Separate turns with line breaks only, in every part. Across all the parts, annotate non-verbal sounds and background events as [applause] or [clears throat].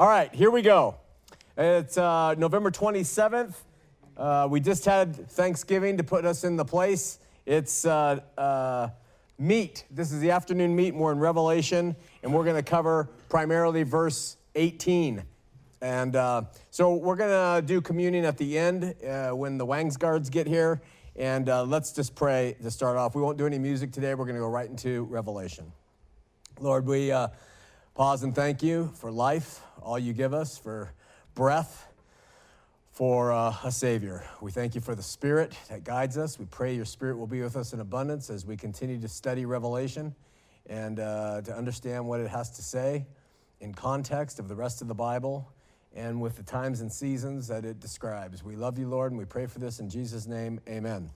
All right, here we go. It's uh, November 27th. Uh, we just had Thanksgiving to put us in the place. It's uh, uh, meat. This is the afternoon meet. We're in Revelation, and we're going to cover primarily verse 18. And uh, so we're going to do communion at the end uh, when the Wangs guards get here. And let's just pray to start off. We won't do any music today. We're going to go right into Revelation. Lord, we pause and thank you for life, all you give us, for breath, for uh, a Savior. We thank you for the Spirit that guides us. We pray your Spirit will be with us in abundance as we continue to study Revelation and uh, to understand what it has to say in context of the rest of the Bible and with the times and seasons that it describes. We love you, Lord, and we pray for this in Jesus' name. Amen.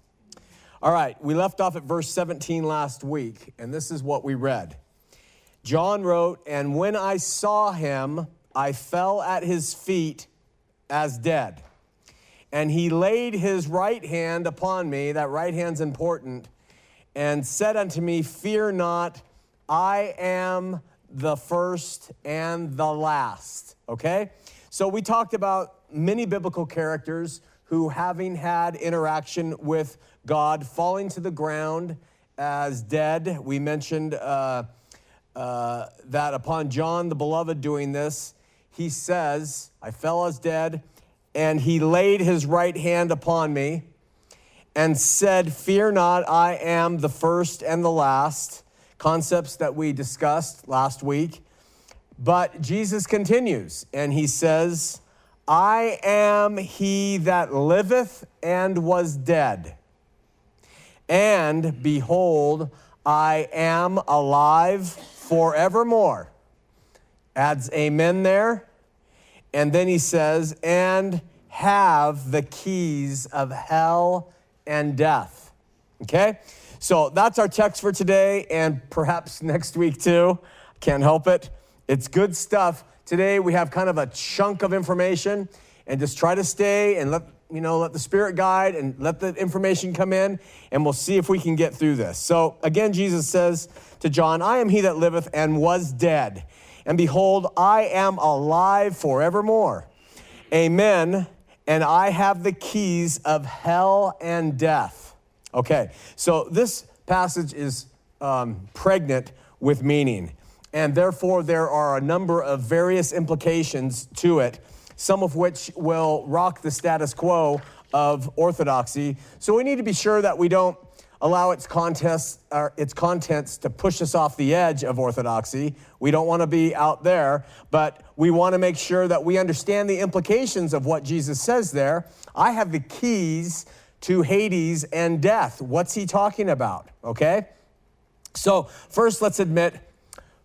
All right, we left off at verse 17 last week, and this is what we read. John wrote, And when I saw him, I fell at his feet as dead. And he laid his right hand upon me, that right hand's important, and said unto me, Fear not, I am the first and the last. Okay? So we talked about many biblical characters who, having had interaction with God, falling to the ground as dead. We mentioned uh, uh, that upon John the Beloved doing this, he says, I fell as dead, and he laid his right hand upon me and said, Fear not, I am the first and the last. Concepts that we discussed last week. But Jesus continues and he says, I am he that liveth and was dead. And behold, I am alive forevermore. Adds amen there. And then he says, and have the keys of hell and death. Okay? So that's our text for today and perhaps next week too. Can't help it. It's good stuff. Today we have kind of a chunk of information and just try to stay and let you know let the spirit guide and let the information come in and we'll see if we can get through this. So again Jesus says to John, I am he that liveth and was dead. And behold, I am alive forevermore. Amen. And I have the keys of hell and death. Okay, so this passage is um, pregnant with meaning and therefore there are a number of various implications to it, some of which will rock the status quo of orthodoxy. So we need to be sure that we don't allow its contents, its contents to push us off the edge of orthodoxy. We don't want to be out there, but we want to make sure that we understand the implications of what Jesus says there. I have the keys to Hades and death. What's he talking about? Okay? So, first, let's admit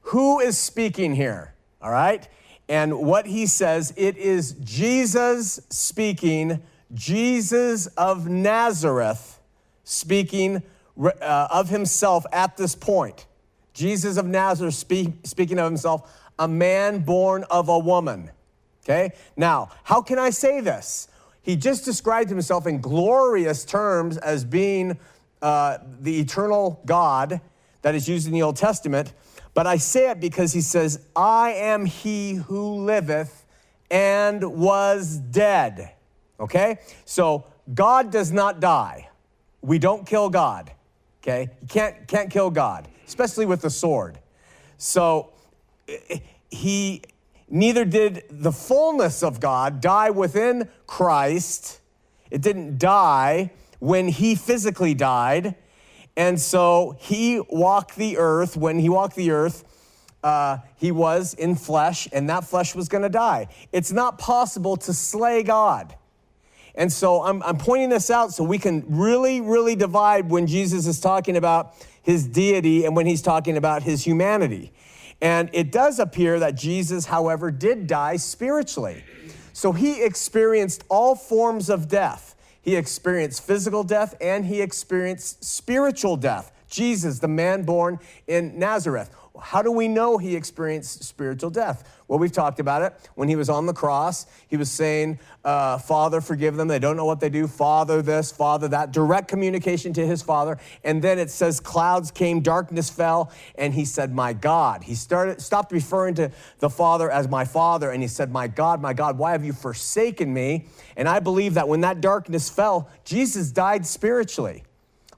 who is speaking here? All right? And what he says, it is Jesus speaking, Jesus of Nazareth speaking uh, of himself at this point. Jesus of Nazareth speak, speaking of himself, a man born of a woman. Okay? Now, how can I say this? He just described himself in glorious terms as being uh, the eternal God that is used in the Old Testament. But I say it because he says, I am he who liveth and was dead. Okay? So God does not die. We don't kill God. Okay? You can't, can't kill God, especially with the sword. So he neither did the fullness of God die within Christ. It didn't die when he physically died. And so he walked the earth. When he walked the earth, uh, he was in flesh, and that flesh was going to die. It's not possible to slay God. And so I'm, I'm pointing this out so we can really, really divide when Jesus is talking about his deity and when he's talking about his humanity. And it does appear that Jesus, however, did die spiritually. So he experienced all forms of death. He experienced physical death and he experienced spiritual death. Jesus, the man born in Nazareth. How do we know he experienced spiritual death? Well, we've talked about it. When he was on the cross, he was saying, uh, Father, forgive them. They don't know what they do. Father, this, Father, that. Direct communication to his Father. And then it says, clouds came, darkness fell, and he said, My God. He started, stopped referring to the Father as my Father, and he said, My God, my God, why have you forsaken me? And I believe that when that darkness fell, Jesus died spiritually.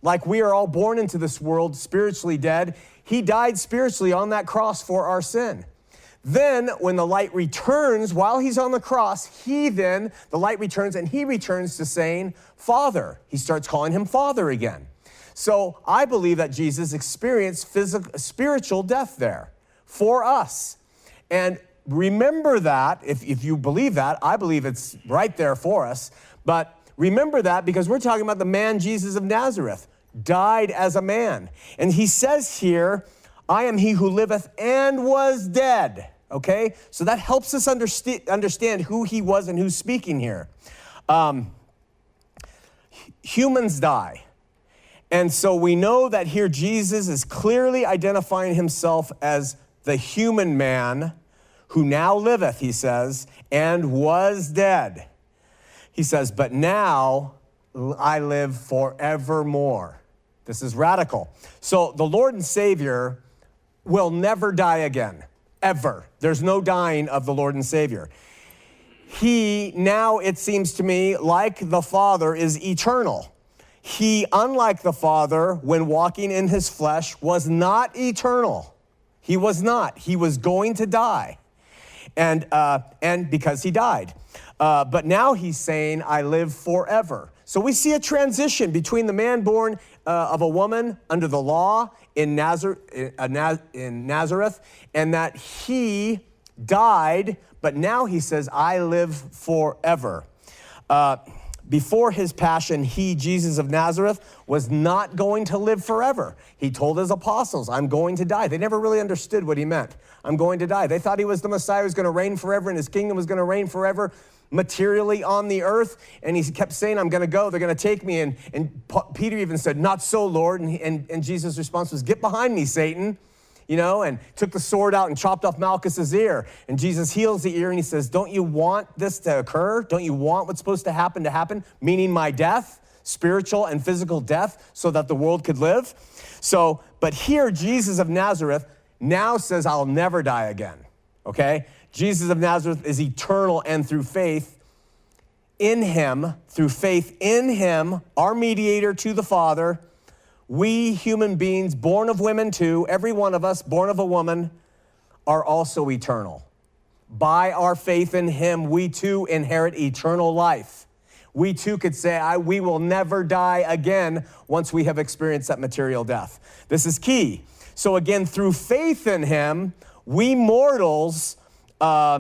Like we are all born into this world spiritually dead, he died spiritually on that cross for our sin. Then, when the light returns while he's on the cross, he then, the light returns and he returns to saying, Father. He starts calling him Father again. So I believe that Jesus experienced physical, spiritual death there for us. And remember that, if, if you believe that, I believe it's right there for us. But remember that because we're talking about the man Jesus of Nazareth, died as a man. And he says here, I am he who liveth and was dead. Okay? So that helps us underst- understand who he was and who's speaking here. Um, humans die. And so we know that here Jesus is clearly identifying himself as the human man who now liveth, he says, and was dead. He says, But now I live forevermore. This is radical. So the Lord and Savior will never die again, ever. There's no dying of the Lord and Savior. He now, it seems to me, like the Father, is eternal. He, unlike the Father, when walking in his flesh, was not eternal. He was not. He was going to die. And, uh, and because he died. Uh, but now he's saying, I live forever. So we see a transition between the man born uh, of a woman under the law in, Nazar- uh, in Nazareth and that he died, but now he says, I live forever. Uh, before his passion, he, Jesus of Nazareth, was not going to live forever. He told his apostles, I'm going to die. They never really understood what he meant. I'm going to die. They thought he was the Messiah who was going to reign forever and his kingdom was going to reign forever materially on the earth. And he kept saying, I'm going to go. They're going to take me. And, and Peter even said, Not so, Lord. And, and, and Jesus' response was, Get behind me, Satan. You know, and took the sword out and chopped off Malchus's ear. And Jesus heals the ear and he says, Don't you want this to occur? Don't you want what's supposed to happen to happen? Meaning my death, spiritual and physical death, so that the world could live. So, but here, Jesus of Nazareth now says, I'll never die again. Okay? Jesus of Nazareth is eternal, and through faith in him, through faith in him, our mediator to the Father, we human beings, born of women too, every one of us born of a woman, are also eternal. By our faith in him, we too inherit eternal life. We too could say, I, we will never die again once we have experienced that material death. This is key. So, again, through faith in him, we mortals uh,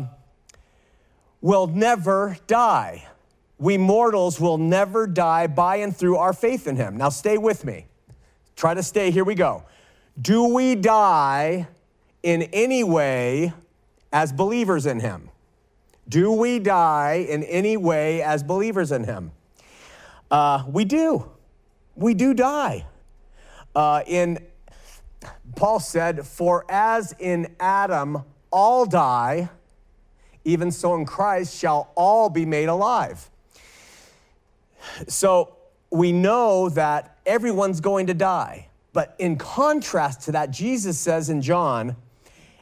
will never die. We mortals will never die by and through our faith in him. Now, stay with me. Try to stay. Here we go. Do we die in any way as believers in him? Do we die in any way as believers in him? Uh, we do. We do die. Uh, in Paul said, "For as in Adam all die, even so in Christ shall all be made alive. So we know that everyone's going to die. But in contrast to that, Jesus says in John,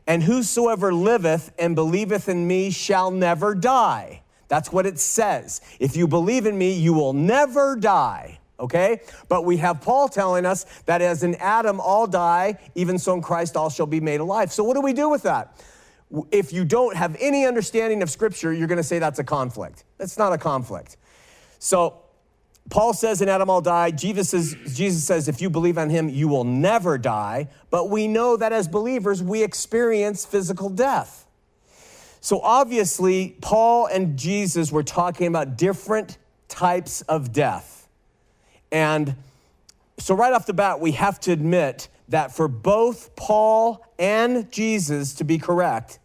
and whosoever liveth and believeth in me shall never die. That's what it says. If you believe in me, you will never die. Okay? But we have Paul telling us that as in Adam all die, even so in Christ all shall be made alive. So what do we do with that? If you don't have any understanding of Scripture, you're going to say that's a conflict. That's not a conflict. So, Paul says in Adam all die. Jesus says, Jesus says, if you believe on him, you will never die. But we know that as believers, we experience physical death. So obviously, Paul and Jesus were talking about different types of death. And so, right off the bat, we have to admit that for both Paul and Jesus to be correct,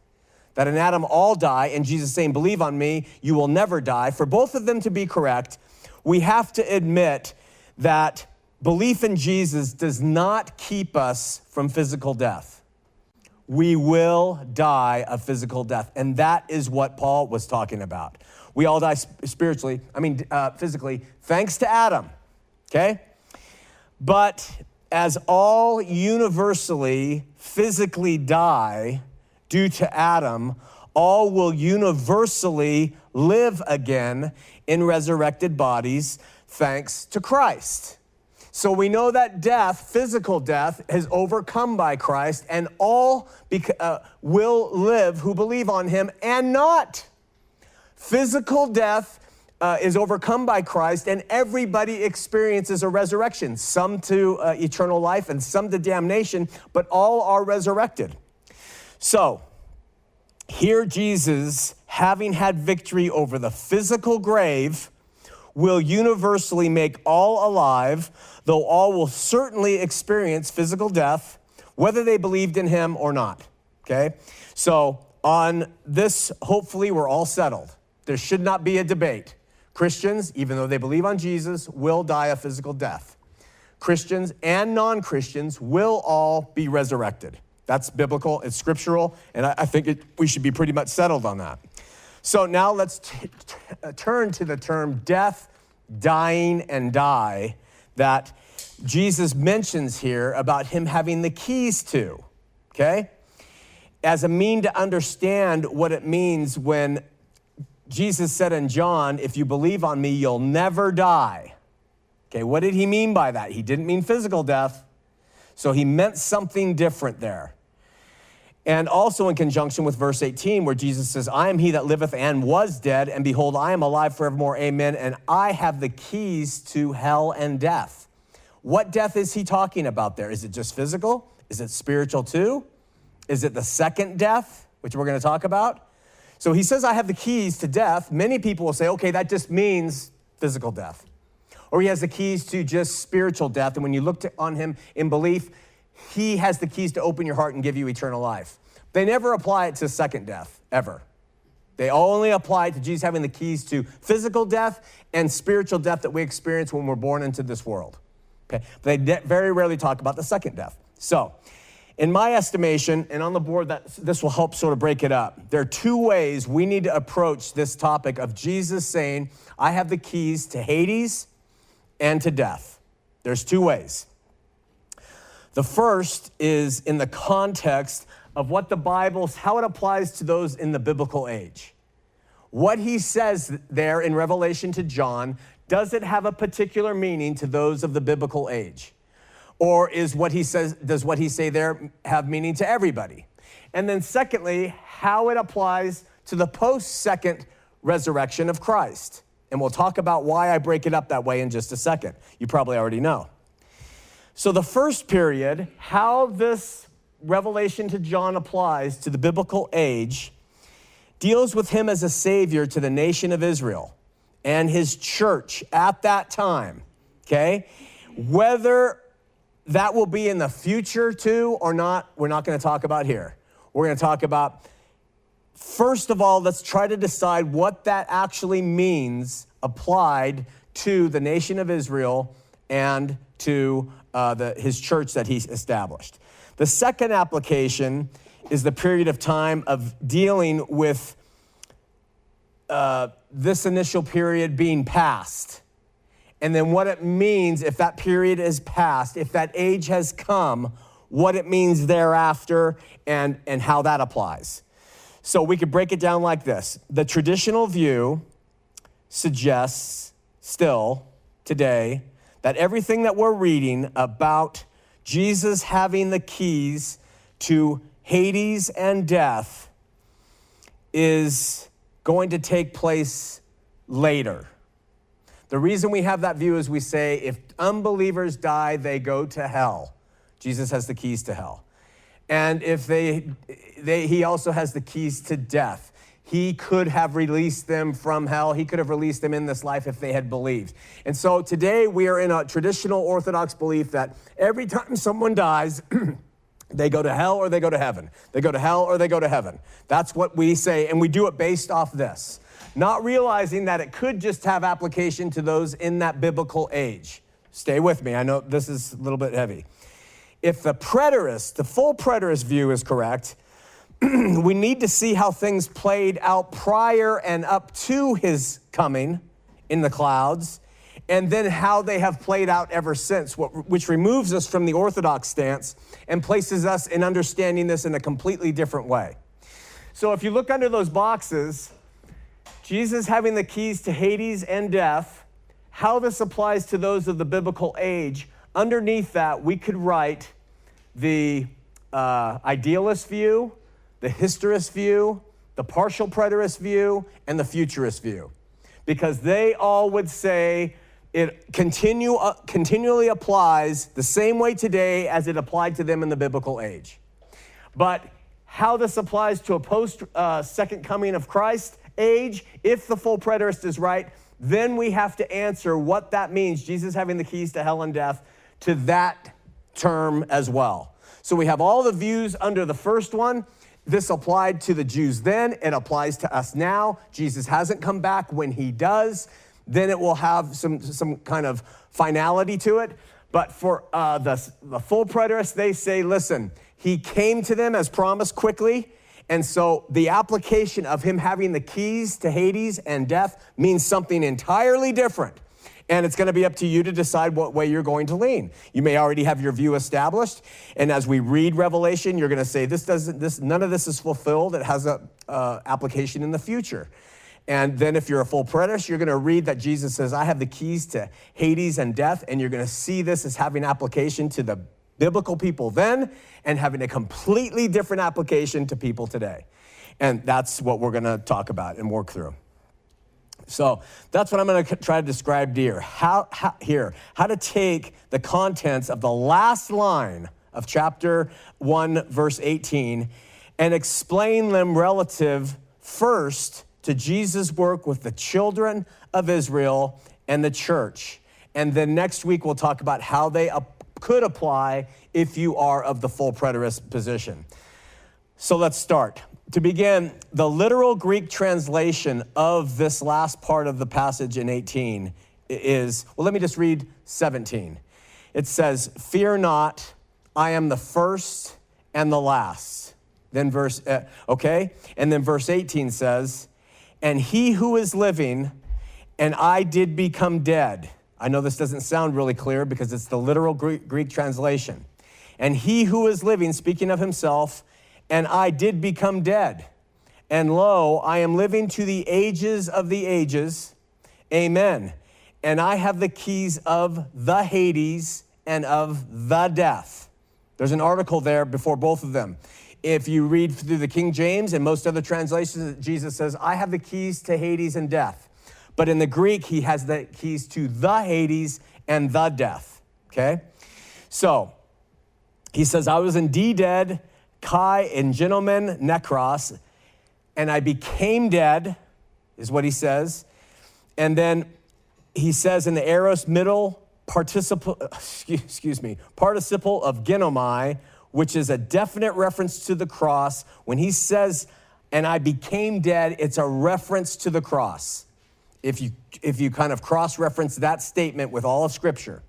that in Adam all die, and Jesus saying, Believe on me, you will never die, for both of them to be correct, we have to admit that belief in Jesus does not keep us from physical death. we will die a physical death. And that is what Paul was talking about. We all die spiritually, I mean, uh, physically, thanks to Adam, okay? But as all universally physically die due to Adam, all will universally live again in resurrected bodies thanks to Christ. So we know that death, physical death, is overcome by Christ, and all beca- uh, will live who believe on him and not. Physical death uh, is overcome by Christ, and everybody experiences a resurrection, some to uh, eternal life and some to damnation, but all are resurrected. So, here Jesus, having had victory over the physical grave, will universally make all alive, though all will certainly experience physical death, whether they believed in him or not. Okay? So, on this, hopefully, we're all settled. There should not be a debate. Christians, even though they believe on Jesus, will die a physical death. Christians and non Christians will all be resurrected. That's biblical, it's scriptural, and I, I think it, we should be pretty much settled on that. So now let's t- t- uh, turn to the term death, dying, and die that Jesus mentions here about him having the keys to, okay? As a mean to understand what it means when Jesus said in John, If you believe on me, you'll never die. Okay, what did he mean by that? He didn't mean physical death. So he meant something different there. And also in conjunction with verse 18, where Jesus says, I am he that liveth and was dead, and behold, I am alive forevermore. Amen. And I have the keys to hell and death. What death is he talking about there? Is it just physical? Is it spiritual too? Is it the second death, which we're going to talk about? So he says, I have the keys to death. Many people will say, okay, that just means physical death. Or he has the keys to just spiritual death. And when you look to, on him in belief, he has the keys to open your heart and give you eternal life. They never apply it to second death, ever. They only apply it to Jesus having the keys to physical death and spiritual death that we experience when we're born into this world. Okay? They very rarely talk about the second death. So, in my estimation, and on the board, that this will help sort of break it up. There are two ways we need to approach this topic of Jesus saying, I have the keys to Hades and to death. There's two ways. The first is in the context of what the Bible, how it applies to those in the biblical age. What he says there in Revelation to John, does it have a particular meaning to those of the biblical age? Or is what he says, does what he say there have meaning to everybody? And then secondly, how it applies to the post-second resurrection of Christ. And we'll talk about why I break it up that way in just a second. You probably already know. So, the first period, how this revelation to John applies to the biblical age, deals with him as a savior to the nation of Israel and his church at that time, okay? Whether that will be in the future too or not, we're not gonna talk about here. We're gonna talk about, first of all, let's try to decide what that actually means applied to the nation of Israel and to uh, the, his church that he established. The second application is the period of time of dealing with uh, this initial period being past. And then what it means if that period is past, if that age has come, what it means thereafter, and, and how that applies. So we could break it down like this the traditional view suggests still today that everything that we're reading about Jesus having the keys to Hades and death is going to take place later. The reason we have that view is we say if unbelievers die, they go to hell. Jesus has the keys to hell. And if they, they he also has the keys to death. He could have released them from hell. He could have released them in this life if they had believed. And so today we are in a traditional Orthodox belief that every time someone dies, [clears throat] they go to hell or they go to heaven. They go to hell or they go to heaven. That's what we say, and we do it based off this, not realizing that it could just have application to those in that biblical age. Stay with me. I know this is a little bit heavy. if the preterist, the full preterist view is correct, [clears throat] we need to see how things played out prior and up to his coming in the clouds, and then how they have played out ever since, which removes us from the orthodox stance and places us in understanding this in a completely different way. So if you look under those boxes, Jesus having the keys to Hades and death, how this applies to those of the biblical age, underneath that, we could write the uh, idealist view, the historist view, the partial preterist view, and the futurist view. Because they all would say it continue, uh, continually applies the same way today as it applied to them in the biblical age. But how this applies to a post uh, second coming of Christ age, if the full preterist is right, then we have to answer what that means, Jesus having the keys to hell and death, to that term as well. So we have all the views under the first one. This applied to the Jews then, it applies to us now. Jesus hasn't come back. When he does, then it will have some, some kind of finality to it. But for uh, the, the full preterists, they say, listen, he came to them as promised quickly. And so the application of him having the keys to Hades and death means something entirely different. And it's going to be up to you to decide what way you're going to lean. You may already have your view established, and as we read Revelation, you're going to say, "This doesn't. This none of this is fulfilled. It has a uh, application in the future." And then, if you're a full preterist, you're going to read that Jesus says, "I have the keys to Hades and death," and you're going to see this as having application to the biblical people then and having a completely different application to people today. And that's what we're going to talk about and work through. So that's what I'm going to try to describe here. How, how, here, how to take the contents of the last line of chapter 1, verse 18, and explain them relative first to Jesus' work with the children of Israel and the church. And then next week, we'll talk about how they could apply if you are of the full preterist position. So let's start. To begin, the literal Greek translation of this last part of the passage in 18 is well, let me just read 17. It says, Fear not, I am the first and the last. Then verse, uh, okay? And then verse 18 says, And he who is living, and I did become dead. I know this doesn't sound really clear because it's the literal Greek, translation. And he who is living, speaking of himself, and I did become dead. And lo, I am living to the ages of the ages. Amen. And I have the keys of the Hades and of the death. There's an article there before both of them. If you read through the King James and most other translations, Jesus says, I have the keys to Hades and death. But in the Greek, he has the keys to the Hades and the death. Okay? So he says, I was indeed dead Kai and gentleman necros, and I became dead, is what he says. And then he says in the aorist middle participle, excuse me, participle of genomai, which is a definite reference to the cross. When he says, and I became dead, it's a reference to the cross. If you, if you kind of cross reference that statement with all of Scripture.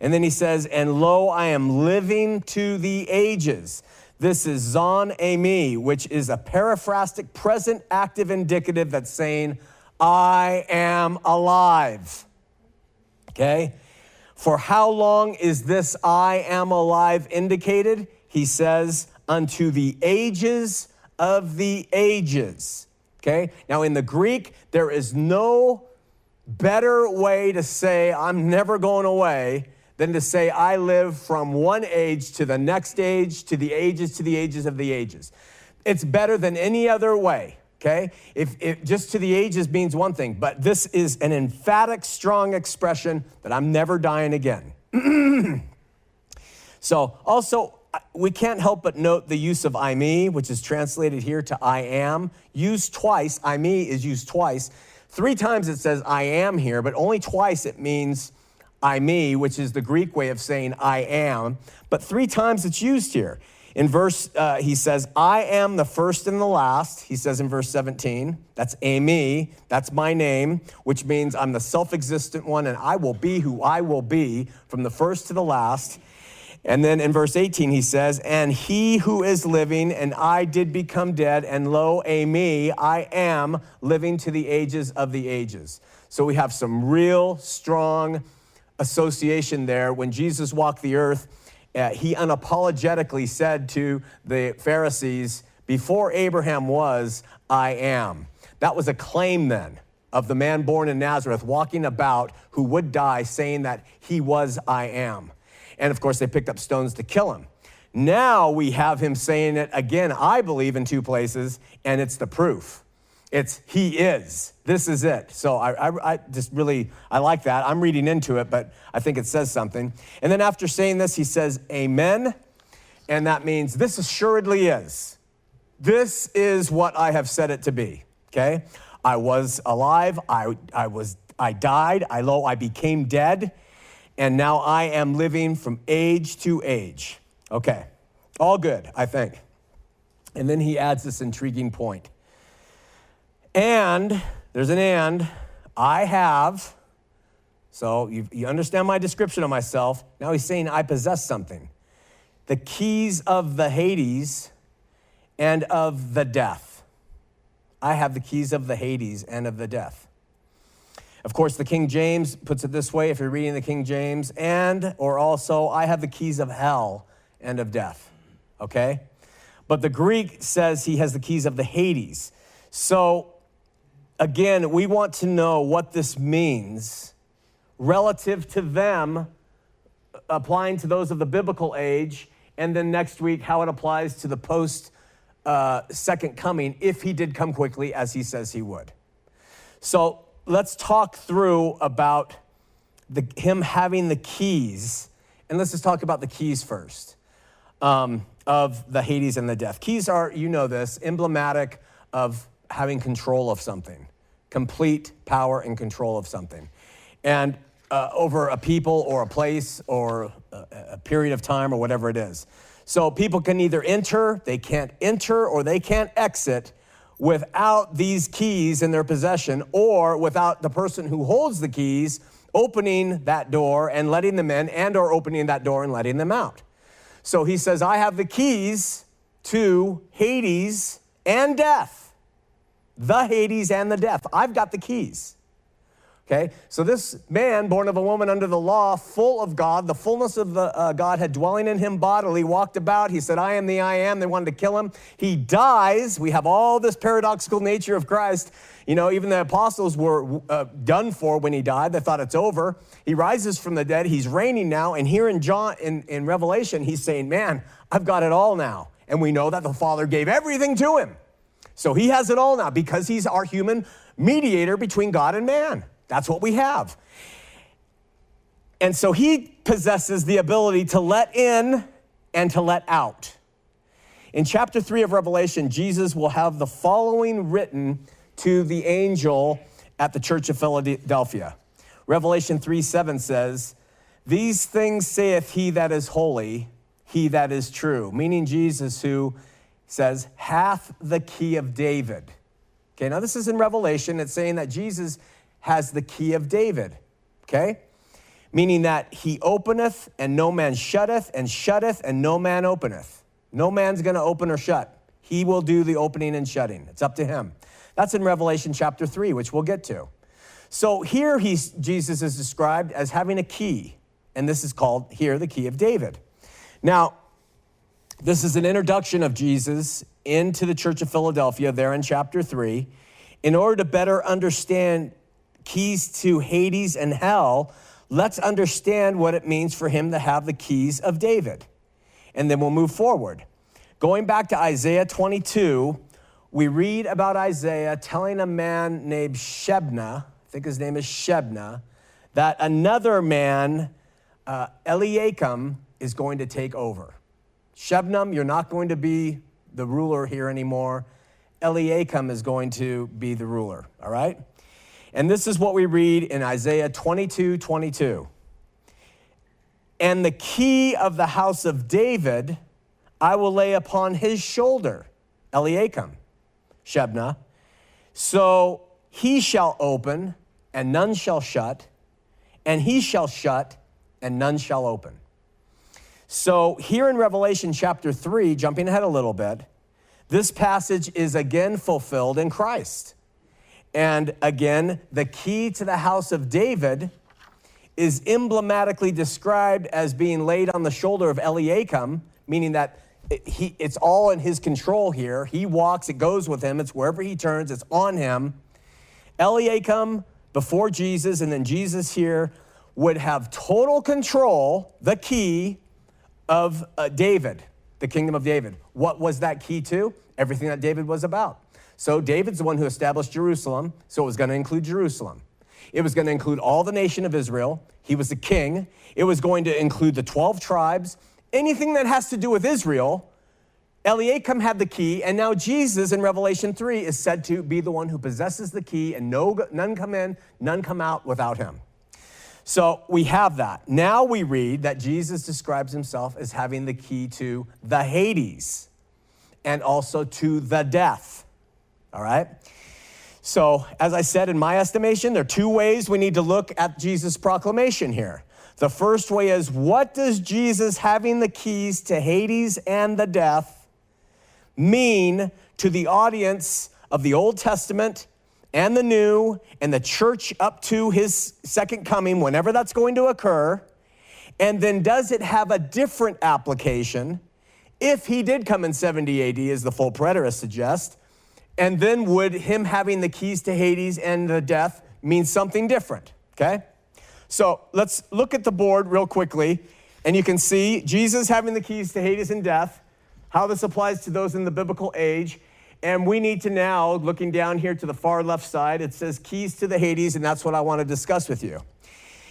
And then he says, and lo, I am living to the ages. This is zon eimi, which is a periphrastic present active indicative that's saying, I am alive. Okay? For how long is this I am alive indicated? He says, unto the ages of the ages. Okay? Now, in the Greek, there is no better way to say, I'm never going away than to say, I live from one age to the next age, to the ages, to the ages of the ages. It's better than any other way, okay? If, if just to the ages means one thing, but this is an emphatic, strong expression that I'm never dying again. [clears throat] so, also, we can't help but note the use of eimi, which is translated here to I am. Used twice, eimi is used twice. Three times it says I am here, but only twice it means eimi, which is the Greek way of saying I am, but three times it's used here. In verse, uh, he says, I am the first and the last. He says in verse 17, that's Amy, that's my name, which means I'm the self existent one and I will be who I will be from the first to the last. And then in verse 18, he says, And he who is living, and I did become dead, and lo, a me, I am living to the ages of the ages. So we have some real strong association there. When Jesus walked the earth, uh, he unapologetically said to the Pharisees, Before Abraham was, I am. That was a claim then of the man born in Nazareth walking about who would die, saying that he was I am. And of course, they picked up stones to kill him. Now we have him saying it again, I believe, in two places, and it's the proof. It's he is. This is it. So I, I, I, just really, I like that. I'm reading into it, but I think it says something. And then after saying this, he says, Amen. And that means this assuredly is. This is what I have said it to be. Okay? I was alive. I, I was, I died. I lo, I became dead. And now I am living from age to age. Okay. All good, I think. And then he adds this intriguing point. And, there's an and, I have, so you, you understand my description of myself. Now he's saying I possess something the keys of the Hades and of the death. I have the keys of the Hades and of the death. Of course, the King James puts it this way if you're reading the King James, and or also, I have the keys of hell and of death. Okay? But the Greek says he has the keys of the Hades. So again, we want to know what this means relative to them, applying to those of the biblical age, and then next week, how it applies to the post uh, second coming, if he did come quickly, as he says he would. So let's talk through about the, him having the keys, and let's just talk about the keys first um, of the Hades and the death. Keys are, you know this, emblematic of having control of something, complete power and control of something. And uh, over a people or a place or a, a period of time or whatever it is. So people can either enter, they can't enter, or they can't exit without these keys in their possession or without the person who holds the keys opening that door and letting them in and or opening that door and letting them out. So he says, I have the keys to Hades and death the Hades and the death. I've got the keys. Okay, so this man, born of a woman under the law, full of God, the fullness of the, uh, God had dwelling in him bodily, walked about. He said, I am the I am. They wanted to kill him. He dies. We have all this paradoxical nature of Christ. You know, even the apostles were uh, done for when he died. They thought it's over. He rises from the dead. He's reigning now. And here in John, in, in Revelation, he's saying, Man, I've got it all now. And we know that the Father gave everything to him. So he has it all now because he's our human mediator between God and man. That's what we have. And so he possesses the ability to let in and to let out. In chapter 3 of Revelation, Jesus will have the following written to the angel at the church of Philadelphia. Revelation 3 7 says, These things saith he that is holy, he that is true, meaning Jesus, who says, hath the key of David. Okay, now this is in Revelation. It's saying that Jesus has the key of David. Okay? Meaning that he openeth and no man shutteth, and shutteth and no man openeth. No man's gonna open or shut. He will do the opening and shutting. It's up to him. That's in Revelation chapter 3, which we'll get to. So here he's, Jesus is described as having a key, and this is called here the key of David. Now, this is an introduction of Jesus into the church of Philadelphia, there in chapter 3. In order to better understand keys to Hades and hell, let's understand what it means for him to have the keys of David. And then we'll move forward. Going back to Isaiah 22, we read about Isaiah telling a man named Shebna, I think his name is Shebna, that another man, uh, Eliakim, is going to take over. Shebnam, you're not going to be the ruler here anymore. Eliakim is going to be the ruler, all right? And this is what we read in Isaiah 22 22. And the key of the house of David I will lay upon his shoulder, Eliakim, Shebna. So he shall open, and none shall shut, and he shall shut, and none shall open. So, here in Revelation chapter 3, jumping ahead a little bit, this passage is again fulfilled in Christ. And again, the key to the house of David is emblematically described as being laid on the shoulder of Eliakim, meaning that he, it's all in his control here. He walks, it goes with him, it's wherever he turns, it's on him. Eliakim before Jesus, and then Jesus here would have total control, the key of uh, David, the kingdom of David. What was that key to? Everything that David was about. So David's the one who established Jerusalem, so it was going to include Jerusalem. It was going to include all the nation of Israel. He was the king. It was going to include the 12 tribes. Anything that has to do with Israel, Eliakim had the key, and now Jesus in Revelation 3 is said to be the one who possesses the key, and no, none come in, none come out without him. So we have that. Now we read that Jesus describes himself as having the key to the Hades and also to the death. All right? So, as I said, in my estimation, there are two ways we need to look at Jesus' proclamation here. The first way is what does Jesus having the keys to Hades and the death mean to the audience of the Old Testament and the new and the church up to his second coming, whenever that's going to occur? And then does it have a different application if he did come in 70 AD, as the full preterists suggest? And then would him having the keys to Hades and the death mean something different? Okay? So let's look at the board real quickly, and you can see Jesus having the keys to Hades and death, how this applies to those in the biblical age. And we need to now, looking down here to the far left side, it says keys to the Hades, and that's what I want to discuss with you.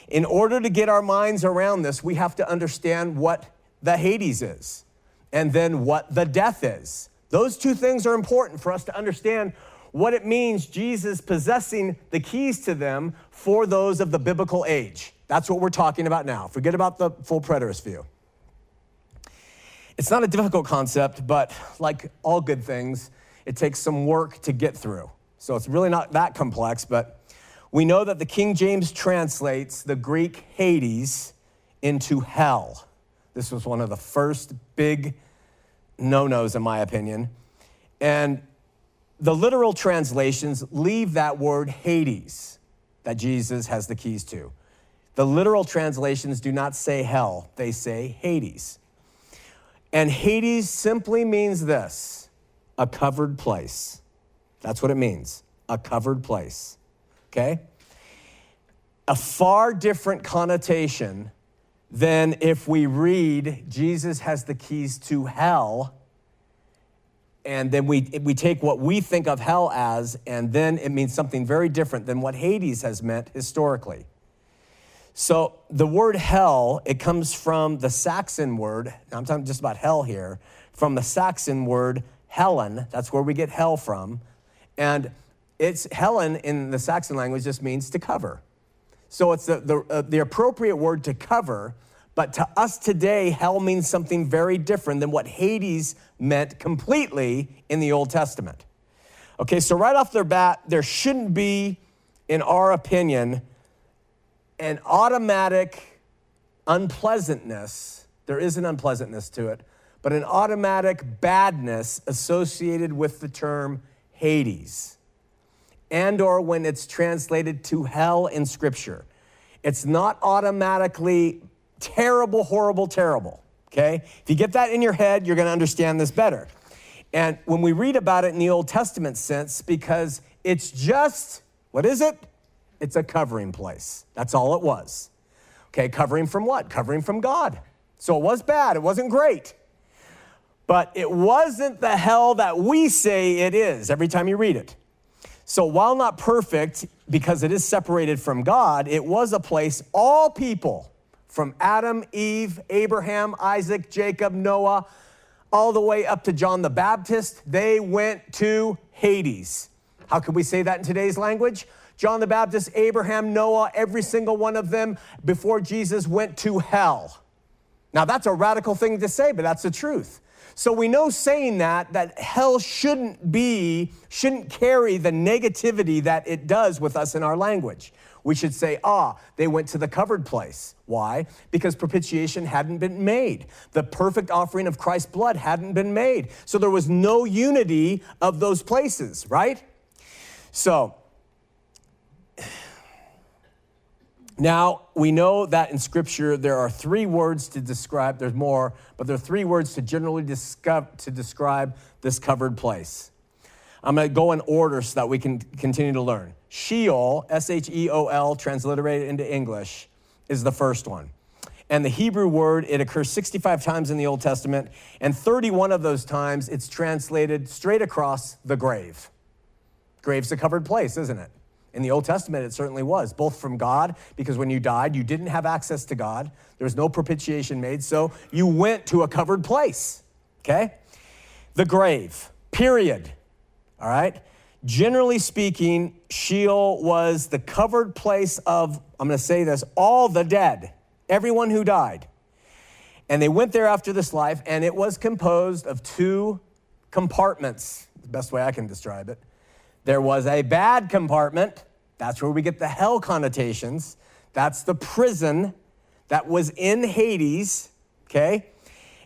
In order to get our minds around this, we have to understand what the Hades is and then what the death is. Those two things are important for us to understand what it means Jesus possessing the keys to them for those of the biblical age. That's what we're talking about now. Forget about the full preterist view. It's not a difficult concept, but like all good things, it takes some work to get through. So it's really not that complex, but we know that the King James translates the Greek Hades into hell. This was one of the first big no nos, in my opinion. And the literal translations leave that word Hades that Jesus has the keys to. The literal translations do not say hell, they say Hades. And Hades simply means this a covered place. That's what it means a covered place. Okay? A far different connotation than if we read Jesus has the keys to hell and then we, we take what we think of hell as, and then it means something very different than what Hades has meant historically. So the word hell, it comes from the Saxon word, I'm talking just about hell here, from the Saxon word helan. That's where we get hell from. And it's helan in the Saxon language just means to cover. So it's the, the, uh, the appropriate word to cover, but to us today, hell means something very different than what Hades meant completely in the Old Testament. Okay, so right off the bat, there shouldn't be, in our opinion, an automatic unpleasantness. There is an unpleasantness to it but an automatic badness associated with the term Hades and or when it's translated to hell in scripture. It's not automatically terrible, horrible, terrible. Okay? If you get that in your head, you're going to understand this better. And when we read about it in the Old Testament sense, because it's just, what is it? It's a covering place. That's all it was. Okay, covering from what? Covering from God. So it was bad, it wasn't great. But it wasn't the hell that we say it is every time you read it. So while not perfect, because it is separated from God, it was a place all people from Adam, Eve, Abraham, Isaac, Jacob, Noah, all the way up to John the Baptist, they went to Hades. How can we say that in today's language? John the Baptist, Abraham, Noah, every single one of them before Jesus went to hell. Now, that's a radical thing to say, but that's the truth. So we know saying that that hell shouldn't be shouldn't carry the negativity that it does with us in our language. We should say, "Ah, they went to the covered place." Why? Because propitiation hadn't been made. The perfect offering of Christ's blood hadn't been made. So there was no unity of those places, right? So Now, we know that in Scripture there are three words to describe, there's more, but there are three words to generally discover, to describe this covered place. I'm going to go in order so that we can continue to learn. Sheol, S H E O L, transliterated into English, is the first one. And the Hebrew word, it occurs 65 times in the Old Testament, and 31 of those times it's translated straight across the grave. Grave's a covered place, isn't it? In the Old Testament, it certainly was, both from God, because when you died, you didn't have access to God. There was no propitiation made, so you went to a covered place, okay? The grave, period, all right? Generally speaking, Sheol was the covered place of, I'm gonna say this, all the dead, everyone who died. And they went there after this life, and it was composed of two compartments, the best way I can describe it. There was a bad compartment, that's where we get the hell connotations. That's the prison that was in Hades, okay?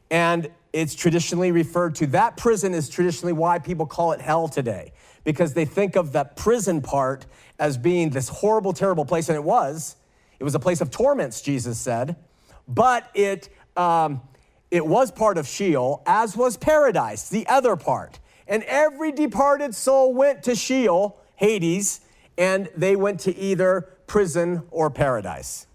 And it's traditionally referred to, that prison is traditionally why people call it hell today, because they think of that prison part as being this horrible, terrible place, and it was. It was a place of torments, Jesus said, but it, um, it was part of Sheol, as was paradise, the other part. And every departed soul went to Sheol, Hades, and they went to either prison or paradise.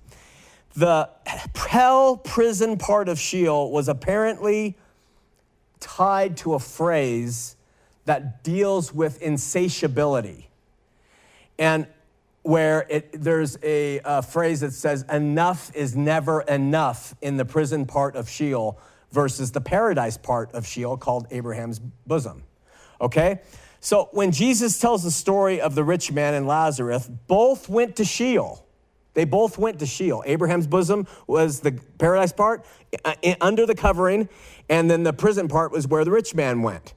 The hell prison part of Sheol was apparently tied to a phrase that deals with insatiability. And where it, there's a, a, phrase that says, enough is never enough in the prison part of Sheol versus the paradise part of Sheol called Abraham's bosom. Okay? So when Jesus tells the story of the rich man and Lazarus, both went to Sheol. They both went to Sheol. Abraham's bosom was the paradise part uh, under the covering, and then the prison part was where the rich man went.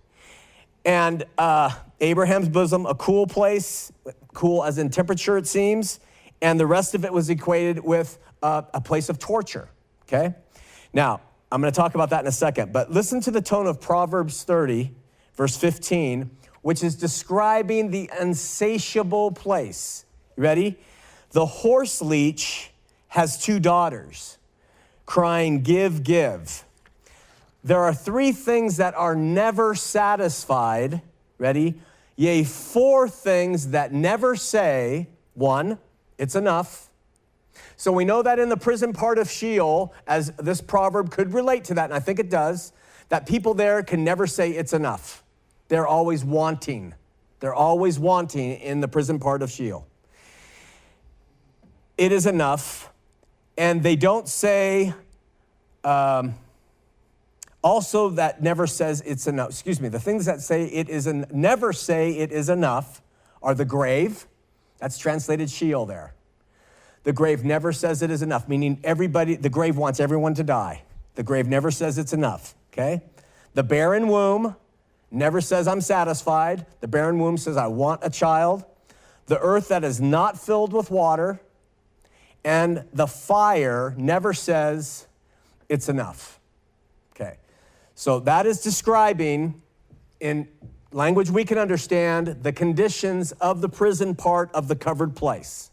And uh, Abraham's bosom, a cool place, cool as in temperature, it seems, and the rest of it was equated with uh, a place of torture. Okay? Now, I'm to talk about that in a second, but listen to the tone of Proverbs 30, verse 15 which is describing the insatiable place. You ready? The horse leech has two daughters crying, Give, give. There are three things that are never satisfied. Ready? Yea, four things that never say, one, it's enough. So we know that in the prison part of Sheol, as this proverb could relate to that, and I think it does, that people there can never say it's enough. They're always wanting. They're always wanting in the prison part of Sheol. It is enough. And they don't say, um, also, that never says it's enough. Excuse me, the things that say it is an, never say it is enough are the grave. That's translated Sheol there. The grave never says it is enough, meaning everybody, the grave wants everyone to die. The grave never says it's enough, okay? The barren womb, never says, I'm satisfied. The barren womb says, I want a child. The earth that is not filled with water. And the fire never says, it's enough. Okay. So that is describing, in language we can understand, the conditions of the prison part of the covered place.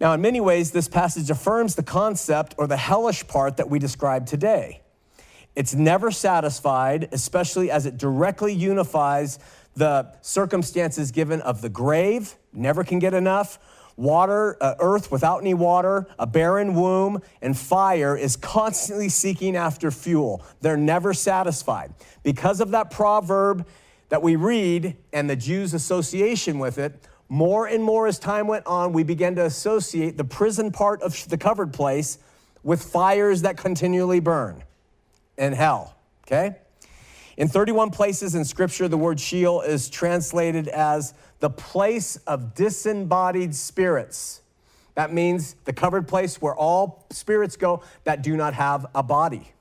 Now, in many ways, this passage affirms the concept or the hellish part that we describe today. It's never satisfied, especially as it directly unifies the circumstances given of the grave, never can get enough, water, uh, earth without any water, a barren womb, and fire is constantly seeking after fuel. They're never satisfied. Because of that proverb that we read and the Jews' association with it, more and more as time went on, we began to associate the prison part of the covered place with fires that continually burn and hell, okay? In 31 places in Scripture, the word Sheol is translated as the place of disembodied spirits. That means the covered place where all spirits go that do not have a body,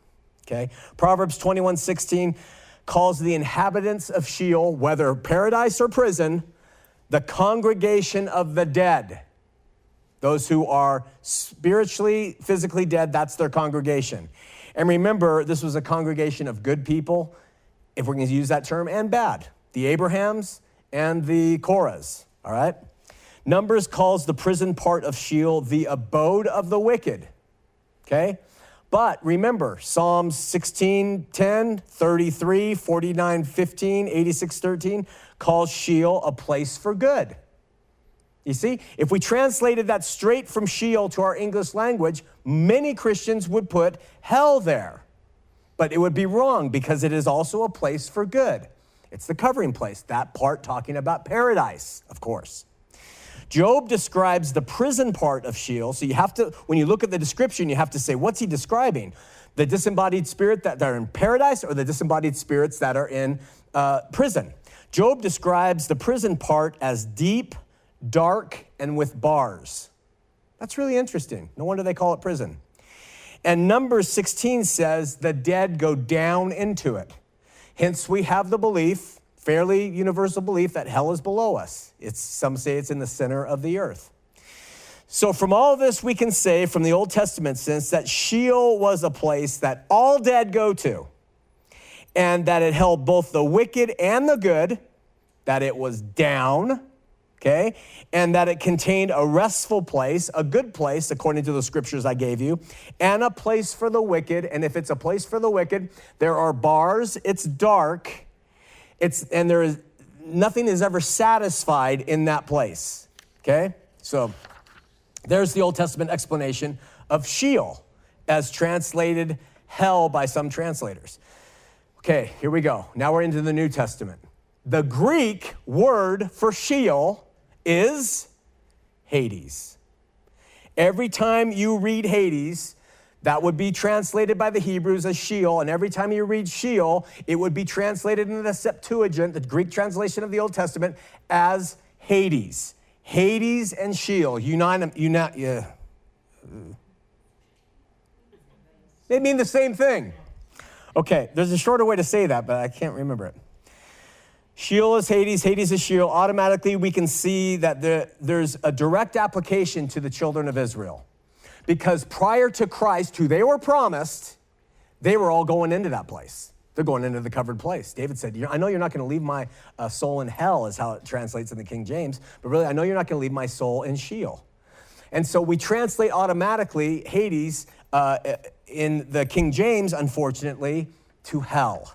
Okay? Proverbs 21 16 calls the inhabitants of Sheol, whether paradise or prison, the congregation of the dead. Those who are spiritually, physically dead, that's their congregation. And remember, this was a congregation of good people, if we're going to use that term, and bad. The Abrahams and the Korahs, all right? Numbers calls the prison part of Sheol the abode of the wicked, okay? But remember, Psalms 16, 10, 33, 49, 15, 86, 13 calls Sheol a place for good. You see, if we translated that straight from Sheol to our English language, many Christians would put hell there. But it would be wrong because it is also a place for good. It's the covering place, that part talking about paradise, of course. Job describes the prison part of Sheol. So you have to, when you look at the description, you have to say, what's he describing? The disembodied spirit that are in paradise or the disembodied spirits that are in uh, prison? Job describes the prison part as deep, dark, and with bars. That's really interesting. No wonder they call it prison. And Numbers 16 says the dead go down into it. Hence, we have the belief, fairly universal belief, that hell is below us. It's, some say it's in the center of the earth. So, from all this, we can say from the Old Testament sense that Sheol was a place that all dead go to, and that it held both the wicked and the good, that it was down, okay? And that it contained a restful place, a good place, according to the scriptures I gave you, and a place for the wicked. And if it's a place for the wicked, there are bars, it's dark, it's, and there is nothing is ever satisfied in that place, okay? So there's the Old Testament explanation of Sheol as translated hell by some translators. Okay, here we go. Now we're into the New Testament. The Greek word for Sheol is Hades. Every time you read Hades, that would be translated by the Hebrews as Sheol. And every time you read Sheol, it would be translated into the Septuagint, the Greek translation of the Old Testament, as Hades. Hades and Sheol, unite, unite. They mean the same thing. Okay, there's a shorter way to say that, but I can't remember it. Sheol is Hades, Hades is Sheol. Automatically, we can see that the, there's a direct application to the children of Israel. Because prior to Christ, who they were promised, they were all going into that place. They're going into the covered place. David said, I know you're not going to leave my uh, soul in hell, is how it translates in the King James, but really, I know you're not going to leave my soul in Sheol. And so we translate automatically Hades uh, in the King James, unfortunately, to hell.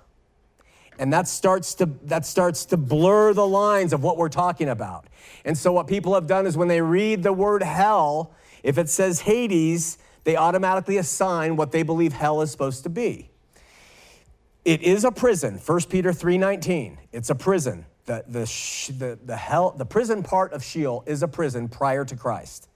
And that starts to that starts to blur the lines of what we're talking about. And so what people have done is when they read the word hell, if it says Hades, they automatically assign what they believe hell is supposed to be. It is a prison. 1 Peter 3:19. It's a prison. The, the, the, the, hell, the prison part of Sheol is a prison prior to Christ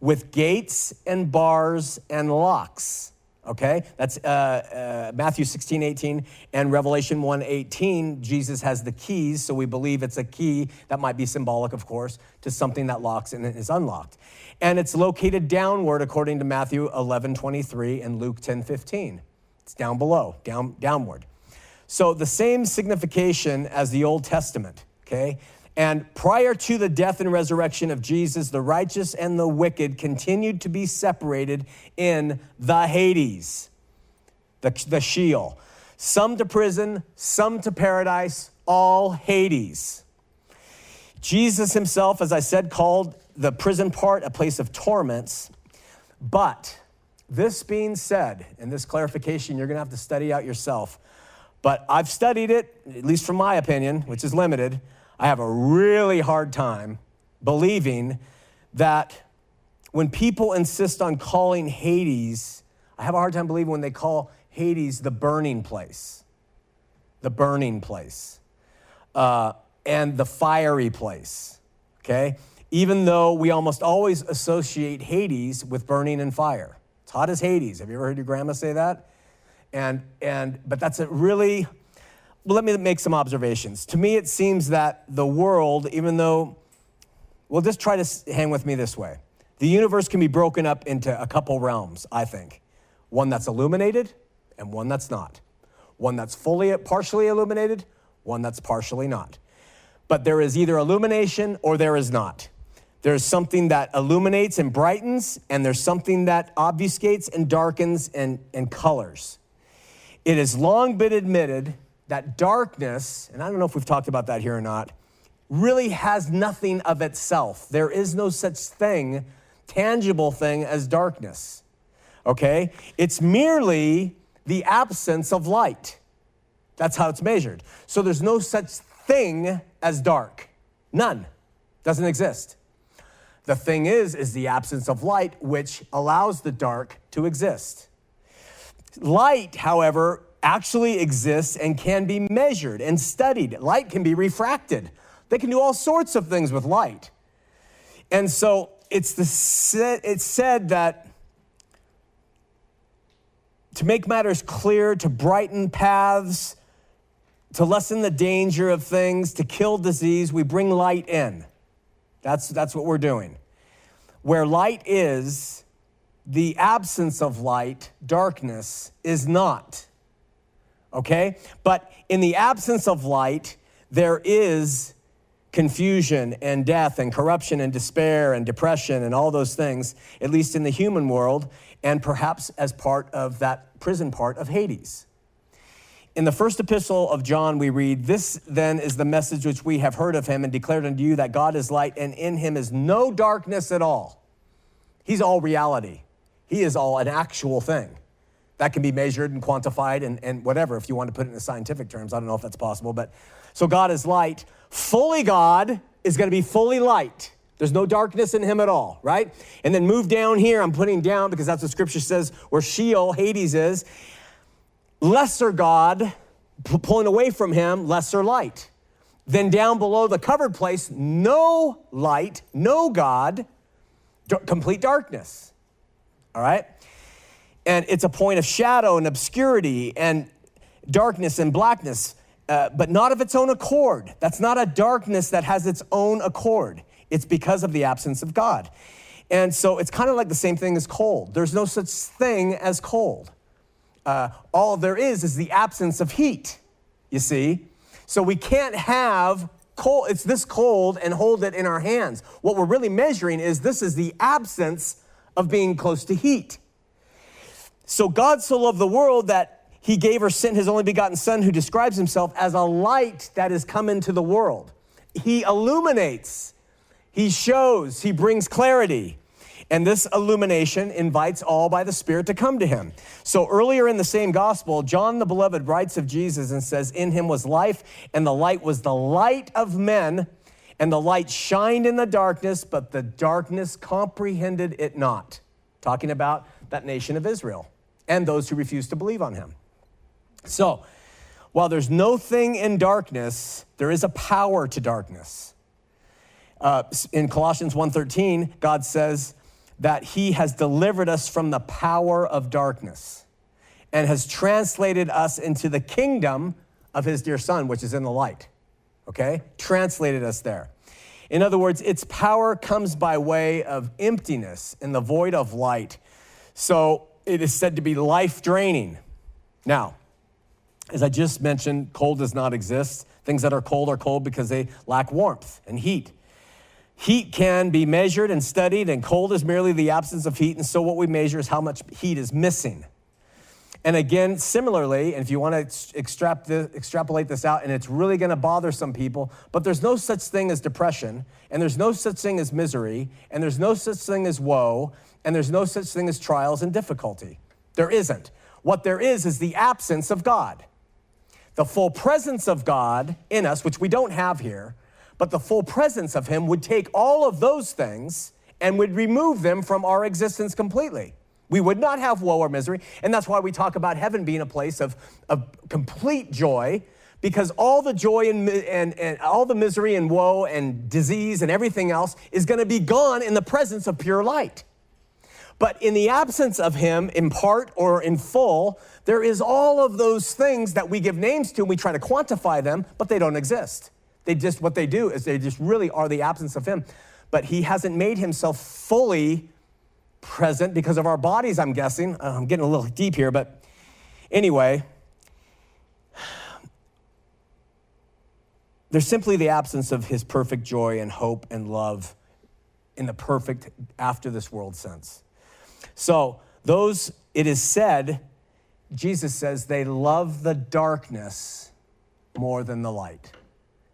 with gates and bars and locks okay? That's uh, uh, matthew 16 18 and revelation 1 18 jesus has the keys so we believe it's a key that might be symbolic of course to something that locks and is unlocked. And it's located downward according to matthew 11 23 and luke 10 15 it's down below down downward. So the same signification as the old testament okay and prior to the death and resurrection of Jesus, the righteous and the wicked continued to be separated in the Hades, the, the Sheol. Some to prison, some to paradise, all Hades. Jesus himself, as I said, called the prison part a place of torments. But this being said, and this clarification you're going to have to study out yourself, but I've studied it, at least from my opinion, which is limited. I have a really hard time believing that when people insist on calling Hades, I have a hard time believing when they call Hades the burning place, the burning place, uh, and the fiery place, okay? Even though we almost always associate Hades with burning and fire. It's hot as Hades. Have you ever heard your grandma say that? And, and, but that's a really, well, let me make some observations. To me, it seems that the world, even though, well, just try to hang with me this way. The universe can be broken up into a couple realms, I think. One that's illuminated and one that's not. One that's fully partially illuminated, one that's partially not. But there is either illumination or there is not. There's something that illuminates and brightens, and there's something that obfuscates and darkens and, and colors. It has long been admitted that darkness, and I don't know if we've talked about that here or not, really has nothing of itself. There is no such thing, tangible thing, as darkness. Okay? It's merely the absence of light. That's how it's measured. So there's no such thing as dark. None. Doesn't exist. The thing is, is the absence of light, which allows the dark to exist. Light, however, actually exists and can be measured and studied. Light can be refracted. They can do all sorts of things with light. And so it's, the, it's said that to make matters clear, to brighten paths, to lessen the danger of things, to kill disease, we bring light in. That's, that's what we're doing. Where light is, the absence of light, darkness, is not. Okay? But in the absence of light, there is confusion and death and corruption and despair and depression and all those things, at least in the human world, and perhaps as part of that prison part of Hades. In the first epistle of John, we read, This then is the message which we have heard of him and declared unto you that God is light and in him is no darkness at all. He's all reality, he is all an actual thing. That can be measured and quantified and, and whatever, if you want to put it in scientific terms. I don't know if that's possible. But so God is light. Fully God is going to be fully light. There's no darkness in him at all, right? And then move down here. I'm putting down because that's what scripture says where Sheol, Hades is lesser God, pulling away from him, lesser light. Then down below the covered place, no light, no God, complete darkness. All right? And it's a point of shadow and obscurity and darkness and blackness, uh, but not of its own accord. That's not a darkness that has its own accord. It's because of the absence of God. And so it's kind of like the same thing as cold. There's no such thing as cold uh, all there is is the absence of heat, you see? So we can't have cold, it's this cold and hold it in our hands. What we're really measuring is this is the absence of being close to heat. So God so loved the world that he gave or sent his only begotten Son, who describes himself as a light that has come into the world. He illuminates, he shows, he brings clarity. And this illumination invites all by the Spirit to come to him. So earlier in the same gospel, John the Beloved writes of Jesus and says, In him was life, and the light was the light of men. And the light shined in the darkness, but the darkness comprehended it not. Talking about that nation of Israel and those who refuse to believe on him. So, while there's no thing in darkness, there is a power to darkness. Uh, in Colossians 1:13, God says, that he has delivered us from the power of darkness and has translated us into the kingdom of his dear son, which is in the light. Okay? Translated us there. In other words, its power comes by way of emptiness in the void of light. So it is said to be life draining. Now, as I just mentioned, cold does not exist. Things that are cold are cold because they lack warmth and heat. Heat can be measured and studied, and cold is merely the absence of heat. And so, what we measure is how much heat is missing. And again, similarly, and if you want to extrapolate this out, and it's really going to bother some people, but there's no such thing as depression, and there's no such thing as misery, and there's no such thing as woe, and there's no such thing as trials and difficulty. There isn't. What there is is the absence of God. The full presence of God in us, which we don't have here, but the full presence of Him would take all of those things and would remove them from our existence completely. We would not have woe or misery. And that's why we talk about heaven being a place of, of complete joy, because all the joy and, and, and all the misery and woe and disease and everything else is going to be gone in the presence of pure light. But in the absence of Him, in part or in full, there is all of those things that we give names to and we try to quantify them, but they don't exist. They just, what they do is they just really are the absence of Him. But He hasn't made Himself fully present because of our bodies, I'm guessing. Uh, I'm getting a little deep here, but Anyway, there's simply the absence of his perfect joy and hope and love in the perfect after this world sense. So, those, it is said, Jesus says, they love the darkness more than the light.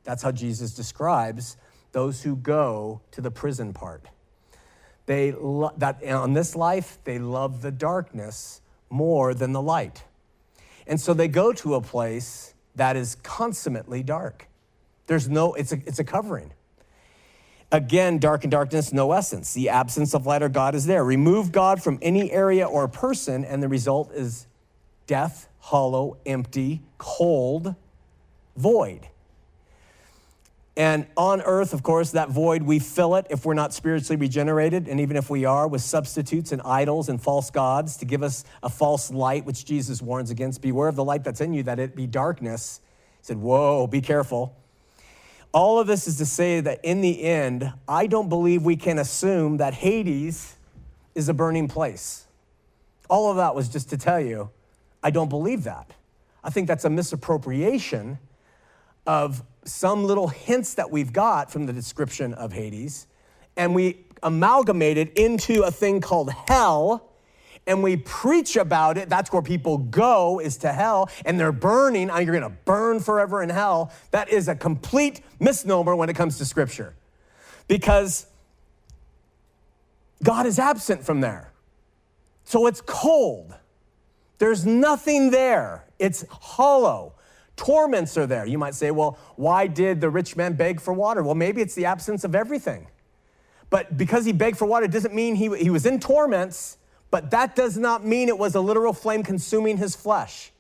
That's how Jesus describes those who go to the prison part. They lo- that on this life they love the darkness more than the light. And so they go to a place that is consummately dark. There's no it's a it's a covering. Again, dark and darkness, no essence. The absence of light or God is there. Remove God from any area or person, and the result is death, hollow, empty, cold, void. And on earth, of course, that void, we fill it if we're not spiritually regenerated. And even if we are, with substitutes and idols and false gods to give us a false light, which Jesus warns against. Beware of the light that's in you, that it be darkness. He said, Whoa, be careful. All of this is to say that in the end, I don't believe we can assume that Hades is a burning place. All of that was just to tell you, I don't believe that. I think that's a misappropriation of some little hints that we've got from the description of Hades, and we amalgamate it into a thing called hell, and we preach about it. That's where people go, is to hell, and they're burning. You're gonna burn forever in hell. That is a complete misnomer when it comes to Scripture. Because God is absent from there. So it's cold. There's nothing there. It's hollow. Torments are there. You might say, well, why did the rich man beg for water? Well, maybe it's the absence of everything. But because he begged for water doesn't mean he, he was in torments, but that does not mean it was a literal flame consuming his flesh.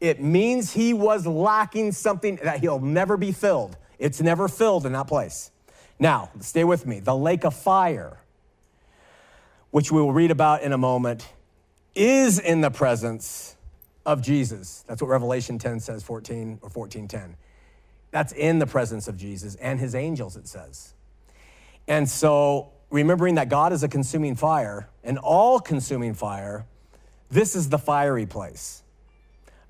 It means he was lacking something that he'll never be filled. It's never filled in that place. Now, stay with me. The lake of fire, which we will read about in a moment, is in the presence of Jesus. That's what Revelation 10 says, 14 or 14:10. That's in the presence of Jesus and his angels, it says. And so, remembering that God is a consuming fire, an all consuming fire, this is the fiery place.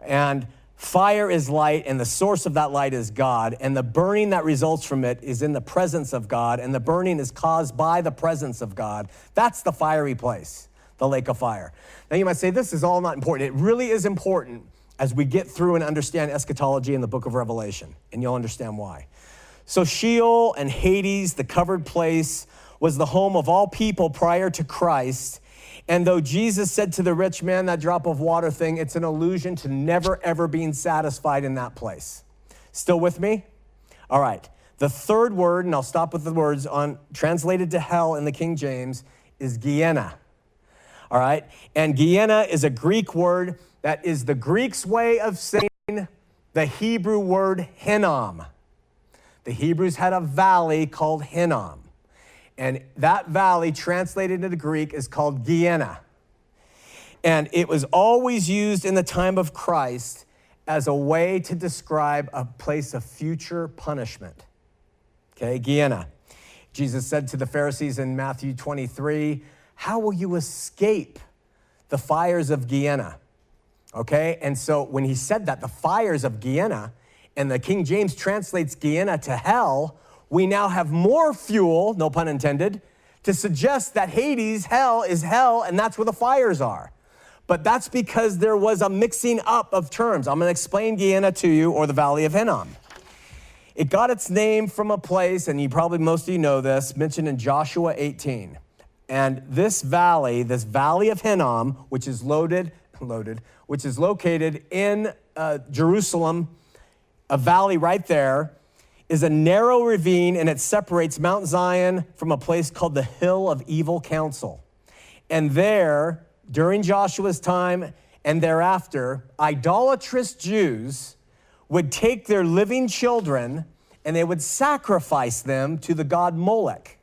And fire is light, and the source of that light is God. And the burning that results from it is in the presence of God, and the burning is caused by the presence of God. That's the fiery place the lake of fire. Now you might say, this is all not important. It really is important as we get through and understand eschatology in the book of Revelation, and you'll understand why. So, Sheol and Hades, the covered place, was the home of all people prior to Christ. And though Jesus said to the rich man that drop of water thing, it's an allusion to never ever being satisfied in that place. Still with me? All right. The third word, and I'll stop with the words on translated to hell in the King James, is Gehenna all right? And Gehenna is a Greek word that is the Greek's way of saying the Hebrew word Hinnom. The Hebrews had a valley called Hinnom. And that valley, translated into Greek, is called Gehenna. And it was always used in the time of Christ as a way to describe a place of future punishment. Okay, Gehenna. Jesus said to the Pharisees in Matthew 23, how will you escape the fires of Gehenna? Okay, and so when he said that, the fires of Gehenna, and the King James translates Gehenna to hell, we now have more fuel, no pun intended, to suggest that Hades, hell, is hell, and that's where the fires are. But that's because there was a mixing up of terms. I'm going to explain Gehenna to you, or the Valley of Hinnom. It got its name from a place, and you probably most of you know this, mentioned in Joshua 18. And this valley, this valley of Hinnom, which is loaded, [laughs] loaded, which is located in uh, Jerusalem, a valley right there, is a narrow ravine and it separates Mount Zion from a place called the Hill of Evil Counsel. And there, during Joshua's time and thereafter, idolatrous Jews would take their living children and they would sacrifice them to the god Molech.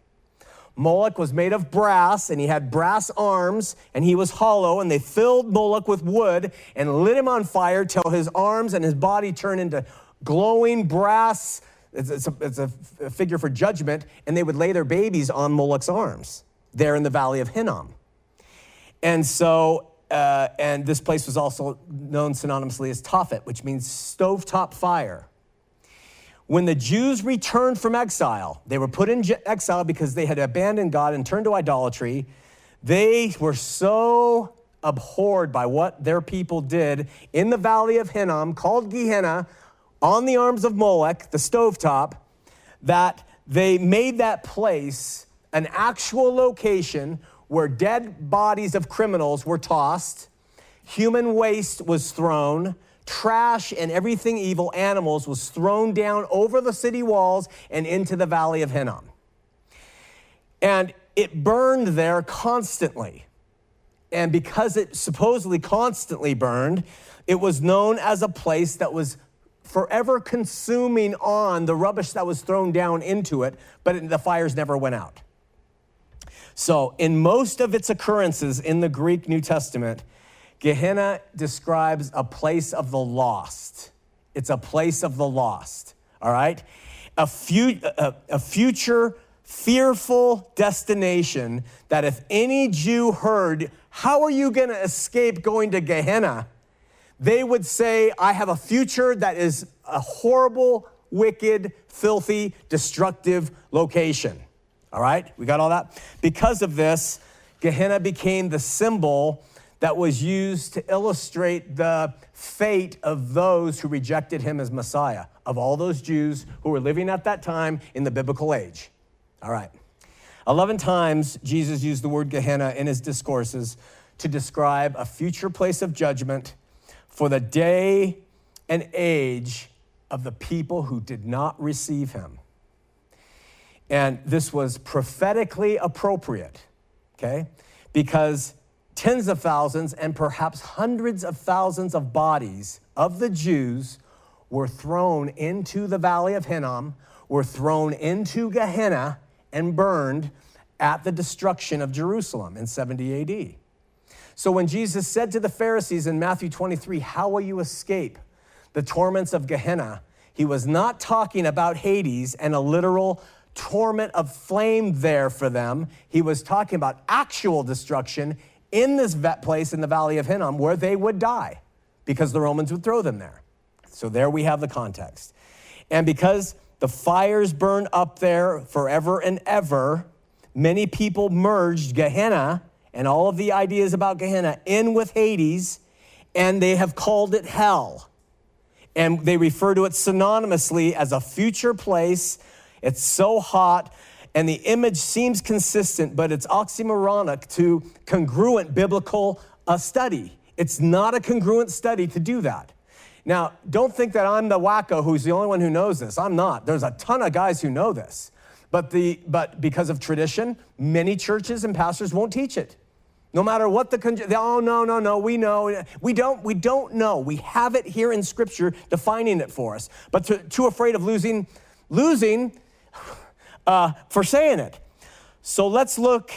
Moloch was made of brass, and he had brass arms, and he was hollow, and they filled Moloch with wood and lit him on fire till his arms and his body turned into glowing brass. It's, a, it's figure for judgment, and they would lay their babies on Moloch's arms there in the valley of Hinnom. And so uh, and this place was also known synonymously as Tophet, which means stovetop fire. When the Jews returned from exile, they were put in exile because they had abandoned God and turned to idolatry. They were so abhorred by what their people did in the valley of Hinnom, called Gehenna, on the arms of Molech, the stovetop, that they made that place an actual location where dead bodies of criminals were tossed, human waste was thrown, trash and everything evil, animals, was thrown down over the city walls and into the valley of Hinnom. And it burned there constantly. And because it supposedly constantly burned, it was known as a place that was forever consuming on the rubbish that was thrown down into it, but the fires never went out. So, in most of its occurrences in the Greek New Testament, Gehenna describes a place of the lost. It's a place of the lost, all right? A, fu- a, a future fearful destination that if any Jew heard, How are you going to escape going to Gehenna? They would say, I have a future that is a horrible, wicked, filthy, destructive location. All right, we got all that? Because of this, Gehenna became the symbol that was used to illustrate the fate of those who rejected him as Messiah, of all those Jews who were living at that time in the biblical age. All right. 11 times Jesus used the word Gehenna in his discourses to describe a future place of judgment for the day and age of the people who did not receive him. And this was prophetically appropriate, okay? Because tens of thousands and perhaps hundreds of thousands of bodies of the Jews were thrown into the valley of Hinnom, were thrown into Gehenna, and burned at the destruction of Jerusalem in 70 AD. So when Jesus said to the Pharisees in Matthew 23, How will you escape the torments of Gehenna? He was not talking about Hades and a literal torment of flame there for them. He was talking about actual destruction in this place in the valley of Hinnom where they would die because the Romans would throw them there. So there we have the context. And because the fires burned up there forever and ever, many people merged Gehenna and all of the ideas about Gehenna in with Hades, and they have called it hell. And they refer to it synonymously as a future place. It's so hot, and the image seems consistent, but it's oxymoronic to congruent biblical uh, study. It's not a congruent study to do that. Now, don't think that I'm the wacko who's the only one who knows this. I'm not. There's a ton of guys who know this. But, the, but because of tradition, many churches and pastors won't teach it. No matter what the con- oh no no no we know we don't we don't know we have it here in Scripture defining it for us, but to, too afraid of losing losing [sighs] uh, for saying it. So let's look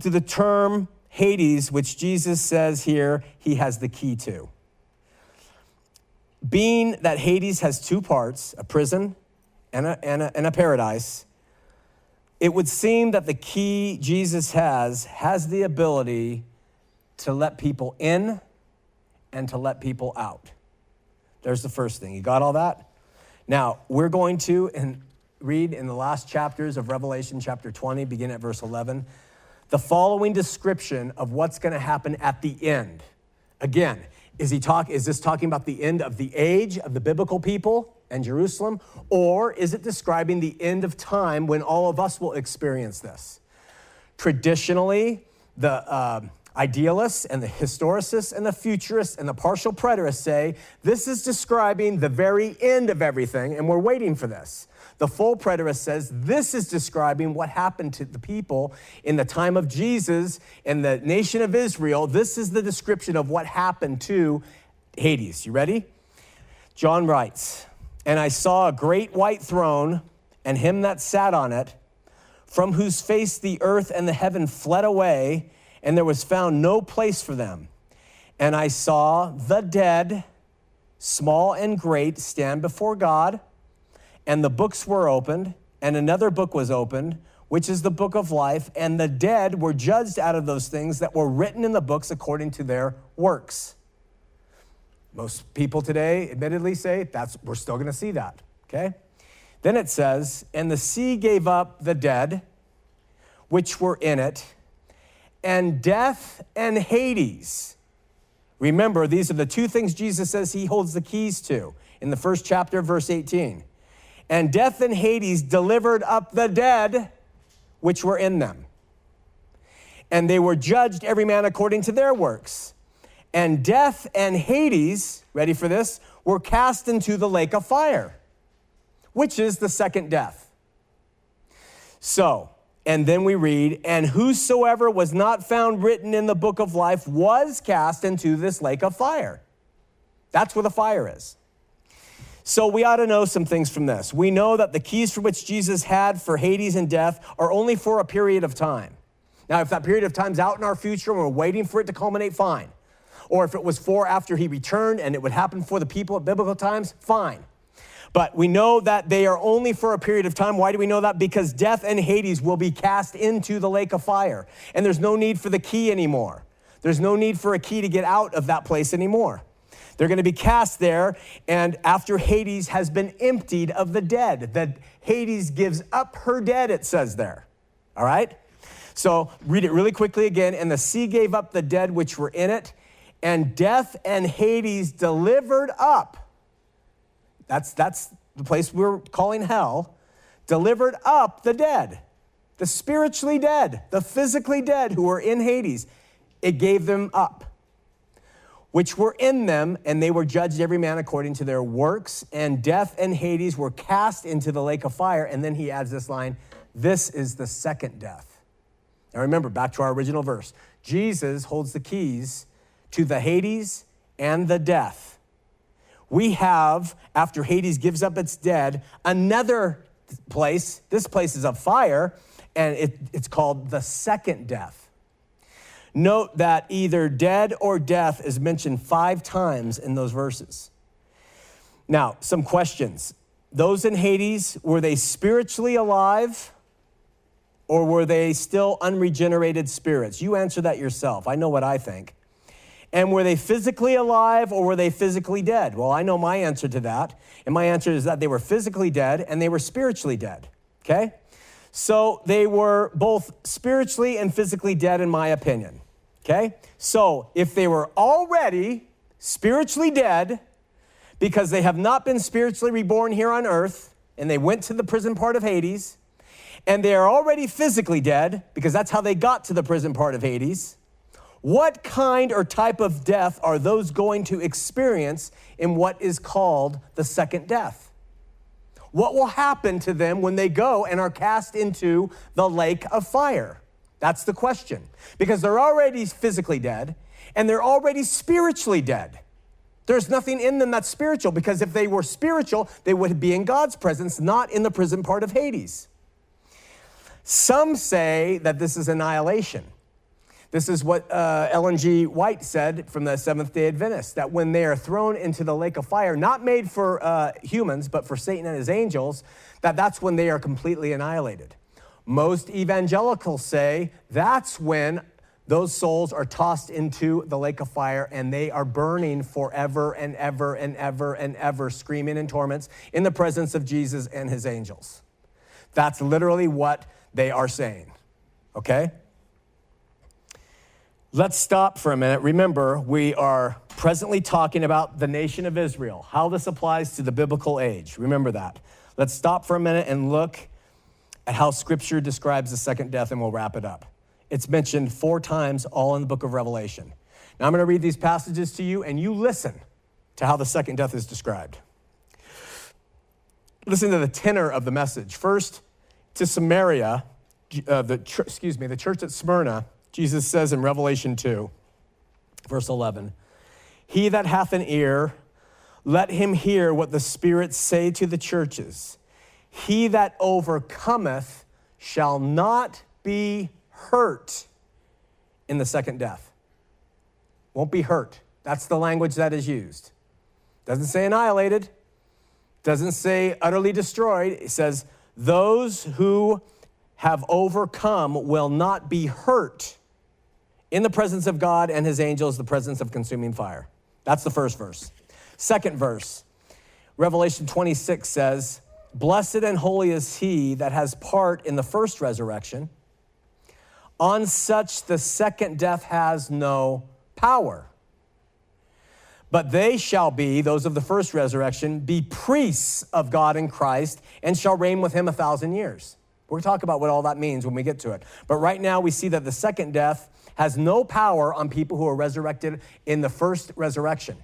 to the term Hades, which Jesus says here he has the key to. Being that Hades has two parts, a prison and a, and a, and a paradise, it would seem that the key Jesus has has the ability to let people in and to let people out. There's the first thing. You got all that? Now, we're going to and read in the last chapters of Revelation, chapter 20, begin at verse 11, the following description of what's going to happen at the end. Again, is he talk is this talking about the end of the age of the biblical people? And Jerusalem? Or is it describing the end of time when all of us will experience this? Traditionally, the uh, idealists and the historicists and the futurists and the partial preterists say this is describing the very end of everything, and we're waiting for this. The full preterist says this is describing what happened to the people in the time of Jesus and the nation of Israel. This is the description of what happened to Hades. You ready? John writes, and I saw a great white throne and him that sat on it, from whose face the earth and the heaven fled away, and there was found no place for them. And I saw the dead, small and great, stand before God, and the books were opened, and another book was opened which is the book of life, and the dead were judged out of those things that were written in the books according to their works. Most people today admittedly say that's we're still going to see that, okay? Then it says, "And the sea gave up the dead which were in it, and death and Hades." Remember, these are the two things Jesus says he holds the keys to in the first chapter, verse 18. And death and Hades delivered up the dead which were in them. And they were judged every man according to their works. And death and Hades, ready for this, were cast into the lake of fire, which is the second death. So, and then we read, and whosoever was not found written in the book of life was cast into this lake of fire. That's where the fire is. So we ought to know some things from this. We know that the keys for which Jesus had for Hades and death are only for a period of time. Now, if that period of time's out in our future and we're waiting for it to culminate, fine. Or if it was for after he returned and it would happen for the people at biblical times, fine. But we know that they are only for a period of time. Why do we know that? Because death and Hades will be cast into the lake of fire. And there's no need for the key anymore. There's no need for a key to get out of that place anymore. They're going to be cast there, and after Hades has been emptied of the dead, that Hades gives up her dead, it says there. All right? So read it really quickly again. And the sea gave up the dead which were in it, and death and Hades delivered up. That's, that's the place we're calling hell. Delivered up the dead, the spiritually dead, the physically dead who were in Hades. It gave them up which were in them, and they were judged every man according to their works, and death and Hades were cast into the lake of fire. And then he adds this line this is the second death. Now remember, back to our original verse Jesus holds the keys to the Hades and the death. We have, after Hades gives up its dead, another place. This place is of fire, and it, it's called the second death. Note that either dead or death is mentioned five times in those verses. Now, some questions. Those in Hades, were they spiritually alive or were they still unregenerated spirits? You answer that yourself. I know what I think. And were they physically alive or were they physically dead? Well, I know my answer to that. And my answer is that they were physically dead and they were spiritually dead. Okay? So they were both spiritually and physically dead, in my opinion. Okay? So if they were already spiritually dead because they have not been spiritually reborn here on earth and they went to the prison part of Hades, and they are already physically dead because that's how they got to the prison part of Hades, what kind or type of death are those going to experience in what is called the second death? What will happen to them when they go and are cast into the lake of fire? That's the question. Because they're already physically dead and they're already spiritually dead. There's nothing in them that's spiritual because if they were spiritual, they would be in God's presence, not in the prison part of Hades. Some say that this is annihilation. This is what uh, Ellen G. White said from the Seventh day Adventists that when they are thrown into the lake of fire, not made for uh, humans, but for Satan and his angels, that that's when they are completely annihilated. Most evangelicals say that's when those souls are tossed into the lake of fire and they are burning forever and ever and ever and ever, screaming in torments in the presence of Jesus and his angels. That's literally what they are saying. Okay? Let's stop for a minute. Remember, we are presently talking about the nation of Israel, how this applies to the biblical age. Remember that. Let's stop for a minute and look at how scripture describes the second death, and we'll wrap it up. It's mentioned four times, all in the book of Revelation. Now I'm going to read these passages to you, and you listen to how the second death is described. Listen to the tenor of the message. First, to Samaria, uh, the excuse me, the church at Smyrna, Jesus says in Revelation 2, verse 11, He that hath an ear, let him hear what the Spirit say to the churches. He that overcometh shall not be hurt in the second death. Won't be hurt. That's the language that is used. Doesn't say annihilated, doesn't say utterly destroyed. It says, those who have overcome will not be hurt in the presence of God and his angels, the presence of consuming fire. That's the first verse. Second verse, Revelation 26 says, Blessed and holy is he that has part in the first resurrection. On such the second death has no power. But they shall be, those of the first resurrection, be priests of God in Christ and shall reign with him a thousand years. To talk about what all that means when we get to it. But right now, we see that the second death has no power on people who are resurrected in the first resurrection.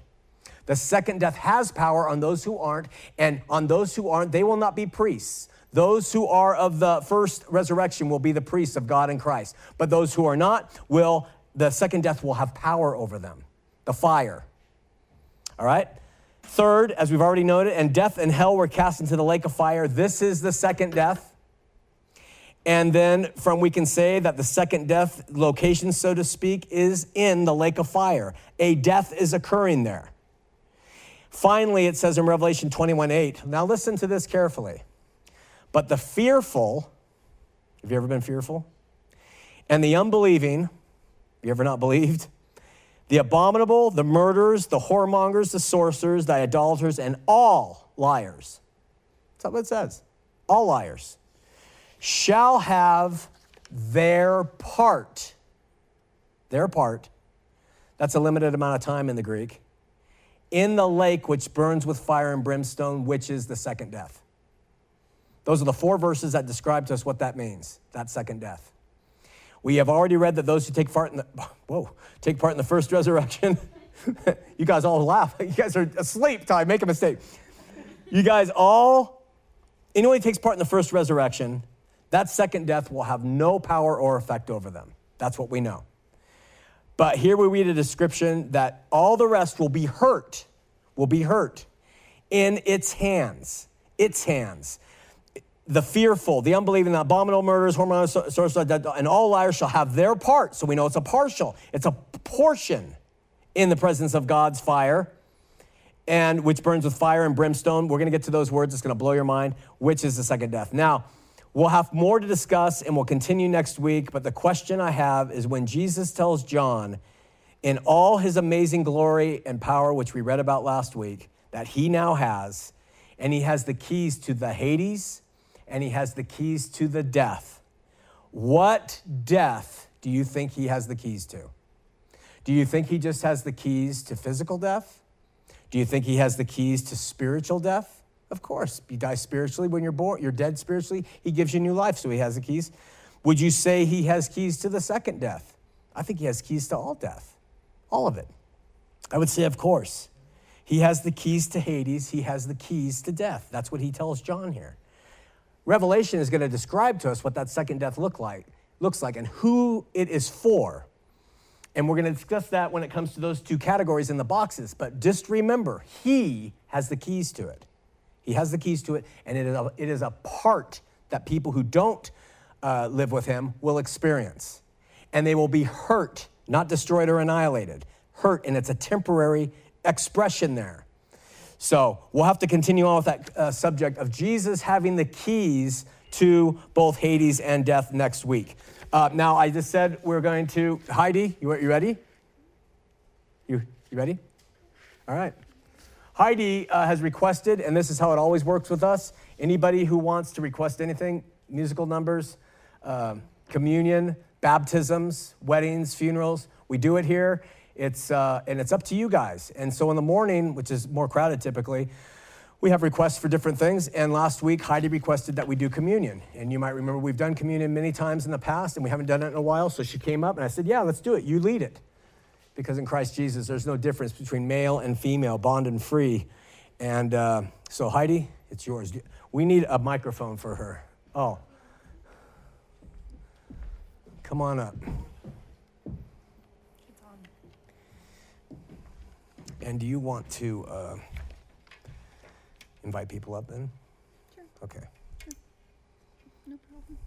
The second death has power on those who aren't, and on those who aren't, they will not be priests. Those who are of the first resurrection will be the priests of God and Christ. But those who are not will, the second death will have power over them. The fire. All right? Third, as we've already noted, and death and hell were cast into the lake of fire. This is the second death. And then from we can say that the second death location, so to speak, is in the lake of fire. A death is occurring there. Finally, it says in Revelation 21 8, now listen to this carefully. But the fearful, have you ever been fearful? And the unbelieving, have you ever not believed? the abominable, the murderers, the whoremongers, the sorcerers, the idolaters, and all liars. That's what it says. All liars shall have their part. Their part. That's a limited amount of time in the Greek. In the lake which burns with fire and brimstone, which is the second death. Those are the four verses that describe to us what that means, that second death. We have already read that those who take part in the [laughs] whoa, take part in the first [laughs] resurrection. [laughs] you guys all laugh. You guys are asleep I make a mistake. You guys all, anyone who takes part in the first resurrection, that second death will have no power or effect over them. That's what we know. But here we read a description that all the rest will be hurt, will be hurt in its hands, its hands the fearful, the unbelieving, the abominable murderers, hormonal and all liars shall have their part. So we know it's a partial, it's a portion in the presence of God's fire, and which burns with fire and brimstone. We're going to get to those words. It's going to blow your mind, which is the second death. Now, we'll have more to discuss and we'll continue next week. But the question I have is when Jesus tells John, in all his amazing glory and power, which we read about last week, that he now has, and he has the keys to the Hades and he has the keys to the death. What death do you think he has the keys to? Do you think he just has the keys to physical death? Do you think he has the keys to spiritual death? Of course. You die spiritually when you're born, you're dead spiritually. He gives you new life, so he has the keys. Would you say he has keys to the second death? I think he has keys to all death, all of it. I would say, of course. He has the keys to Hades, he has the keys to death. That's what he tells John here. Revelation is going to describe to us what that second death look like, looks like and who it is for. And we're going to discuss that when it comes to those two categories in the boxes. But just remember, he has the keys to it. He has the keys to it, and it is a, it is a part that people who don't uh, live with him will experience. And they will be hurt, not destroyed or annihilated. Hurt, and it's a temporary expression there. So we'll have to continue on with that uh, subject of Jesus having the keys to both Hades and death next week. Uh, now, I just said we're going to, Heidi, you, you ready? You, you ready? All right. Heidi uh, has requested, and this is how it always works with us anybody who wants to request anything, musical numbers, um, communion, baptisms, weddings, funerals, we do it here. It's, uh, and it's up to you guys. And so in the morning, which is more crowded typically, we have requests for different things. And last week, Heidi requested that we do communion. And you might remember we've done communion many times in the past, and we haven't done it in a while. So she came up, and I said, Yeah, let's do it. You lead it. Because in Christ Jesus, there's no difference between male and female, bond and free. And uh, so, Heidi, it's yours. We need a microphone for her. Oh. Come on up. And do you want to uh, invite people up then?
Sure.
Okay.
Sure. No problem.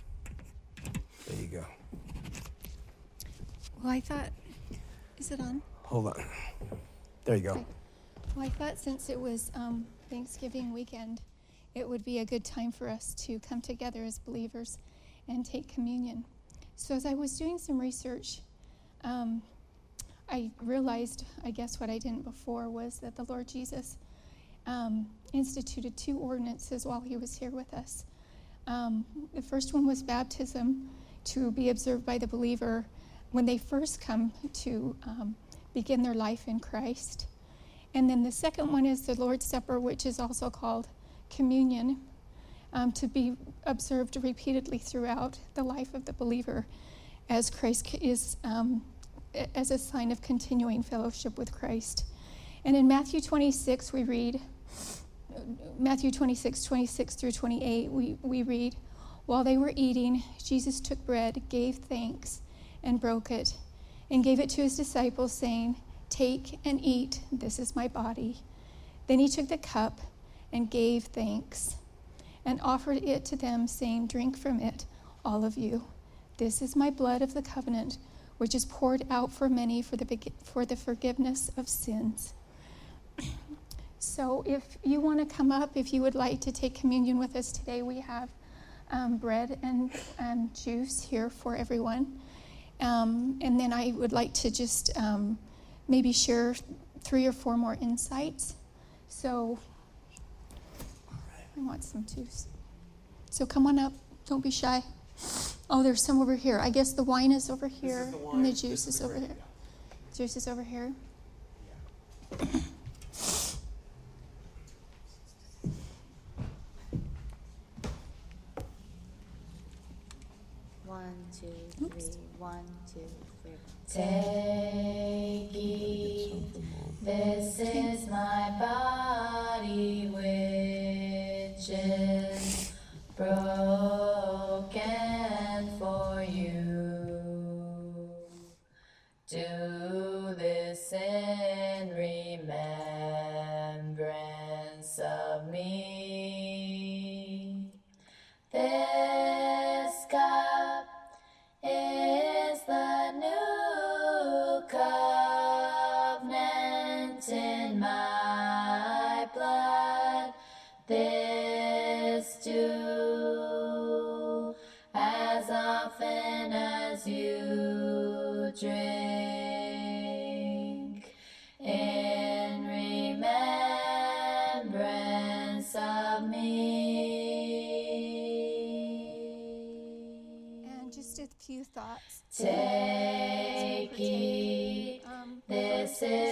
There you go.
Well, I thought, is it on?
Hold on. There you go.
Okay. Well, I thought since it was um, Thanksgiving weekend, it would be a good time for us to come together as believers and take communion. So, as I was doing some research, um, I realized, I guess, what I didn't before was that the Lord Jesus um, instituted two ordinances while he was here with us. Um, the first one was baptism to be observed by the believer when they first come to um, begin their life in Christ. And then the second one is the Lord's Supper, which is also called communion, um, to be observed repeatedly throughout the life of the believer as Christ is, um, as a sign of continuing fellowship with Christ. And in Matthew 26, we read, Matthew 26, 26 through 28, we, we read, While they were eating, Jesus took bread, gave thanks, and broke it, and gave it to his disciples, saying, Take and eat, this is my body. Then he took the cup and gave thanks, and offered it to them, saying, Drink from it, all of you. This is my blood of the covenant, which is poured out for many for the, for the forgiveness of sins. [clears throat] So, if you want to come up, if you would like to take communion with us today, we have um, bread and um, juice here for everyone. Um, and then I would like to just um, maybe share three or four more insights. So, I want some juice. So, come on up. Don't be shy. Oh, there's some over here. I guess the wine is over here, the and the juice is, is over here. Juice is over here. Yeah. [clears throat]
two, three. One, two, three. Take, ye, this [laughs] is my body which is broken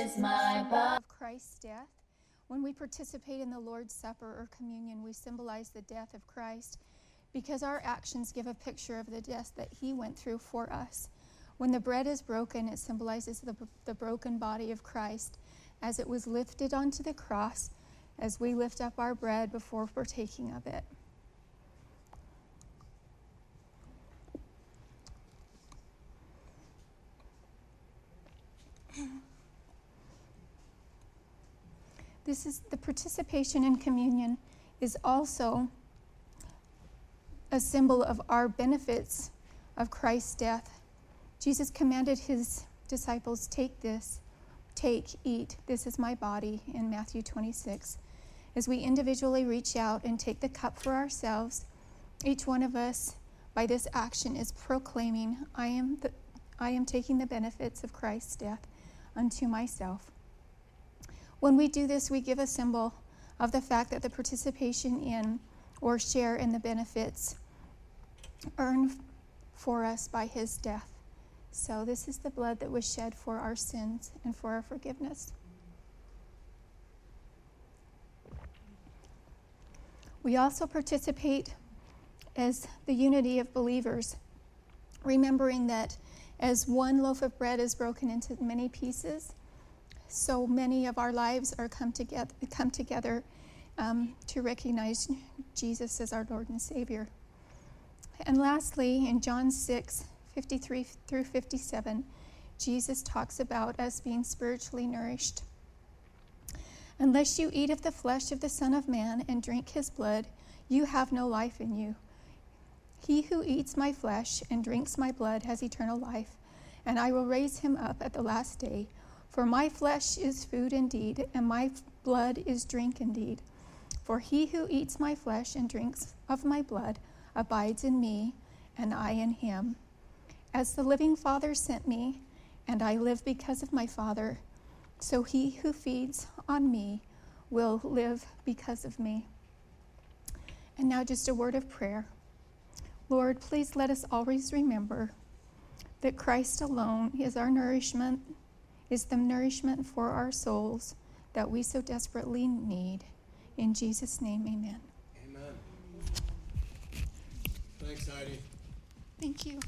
is my body.
Of Christ's death. When we participate in the Lord's Supper or communion, we symbolize the death of Christ because our actions give a picture of the death that he went through for us. When the bread is broken, it symbolizes the, the broken body of Christ as it was lifted onto the cross as we lift up our bread before partaking of it. [laughs] This is the participation in communion is also a symbol of our benefits of Christ's death. Jesus commanded his disciples, Take this, take, eat, this is my body, in Matthew 26. As we individually reach out and take the cup for ourselves, each one of us, by this action, is proclaiming, I am, the, I am taking the benefits of Christ's death unto myself. When we do this, we give a symbol of the fact that the participation in or share in the benefits earned for us by his death. So, this is the blood that was shed for our sins and for our forgiveness. We also participate as the unity of believers, remembering that as one loaf of bread is broken into many pieces, so many of our lives are come together, come together um, to recognize Jesus as our Lord and Savior. And lastly, in John 6, 53 through 57, Jesus talks about us being spiritually nourished. Unless you eat of the flesh of the Son of Man and drink his blood, you have no life in you. He who eats my flesh and drinks my blood has eternal life, and I will raise him up at the last day. For my flesh is food indeed, and my blood is drink indeed. For he who eats my flesh and drinks of my blood abides in me, and I in him. As the living Father sent me, and I live because of my Father, so he who feeds on me will live because of me. And now, just a word of prayer. Lord, please let us always remember that Christ alone is our nourishment, is the nourishment for our souls that we so desperately need. In Jesus' name, amen.
Amen. Thanks, Heidi.
Thank you.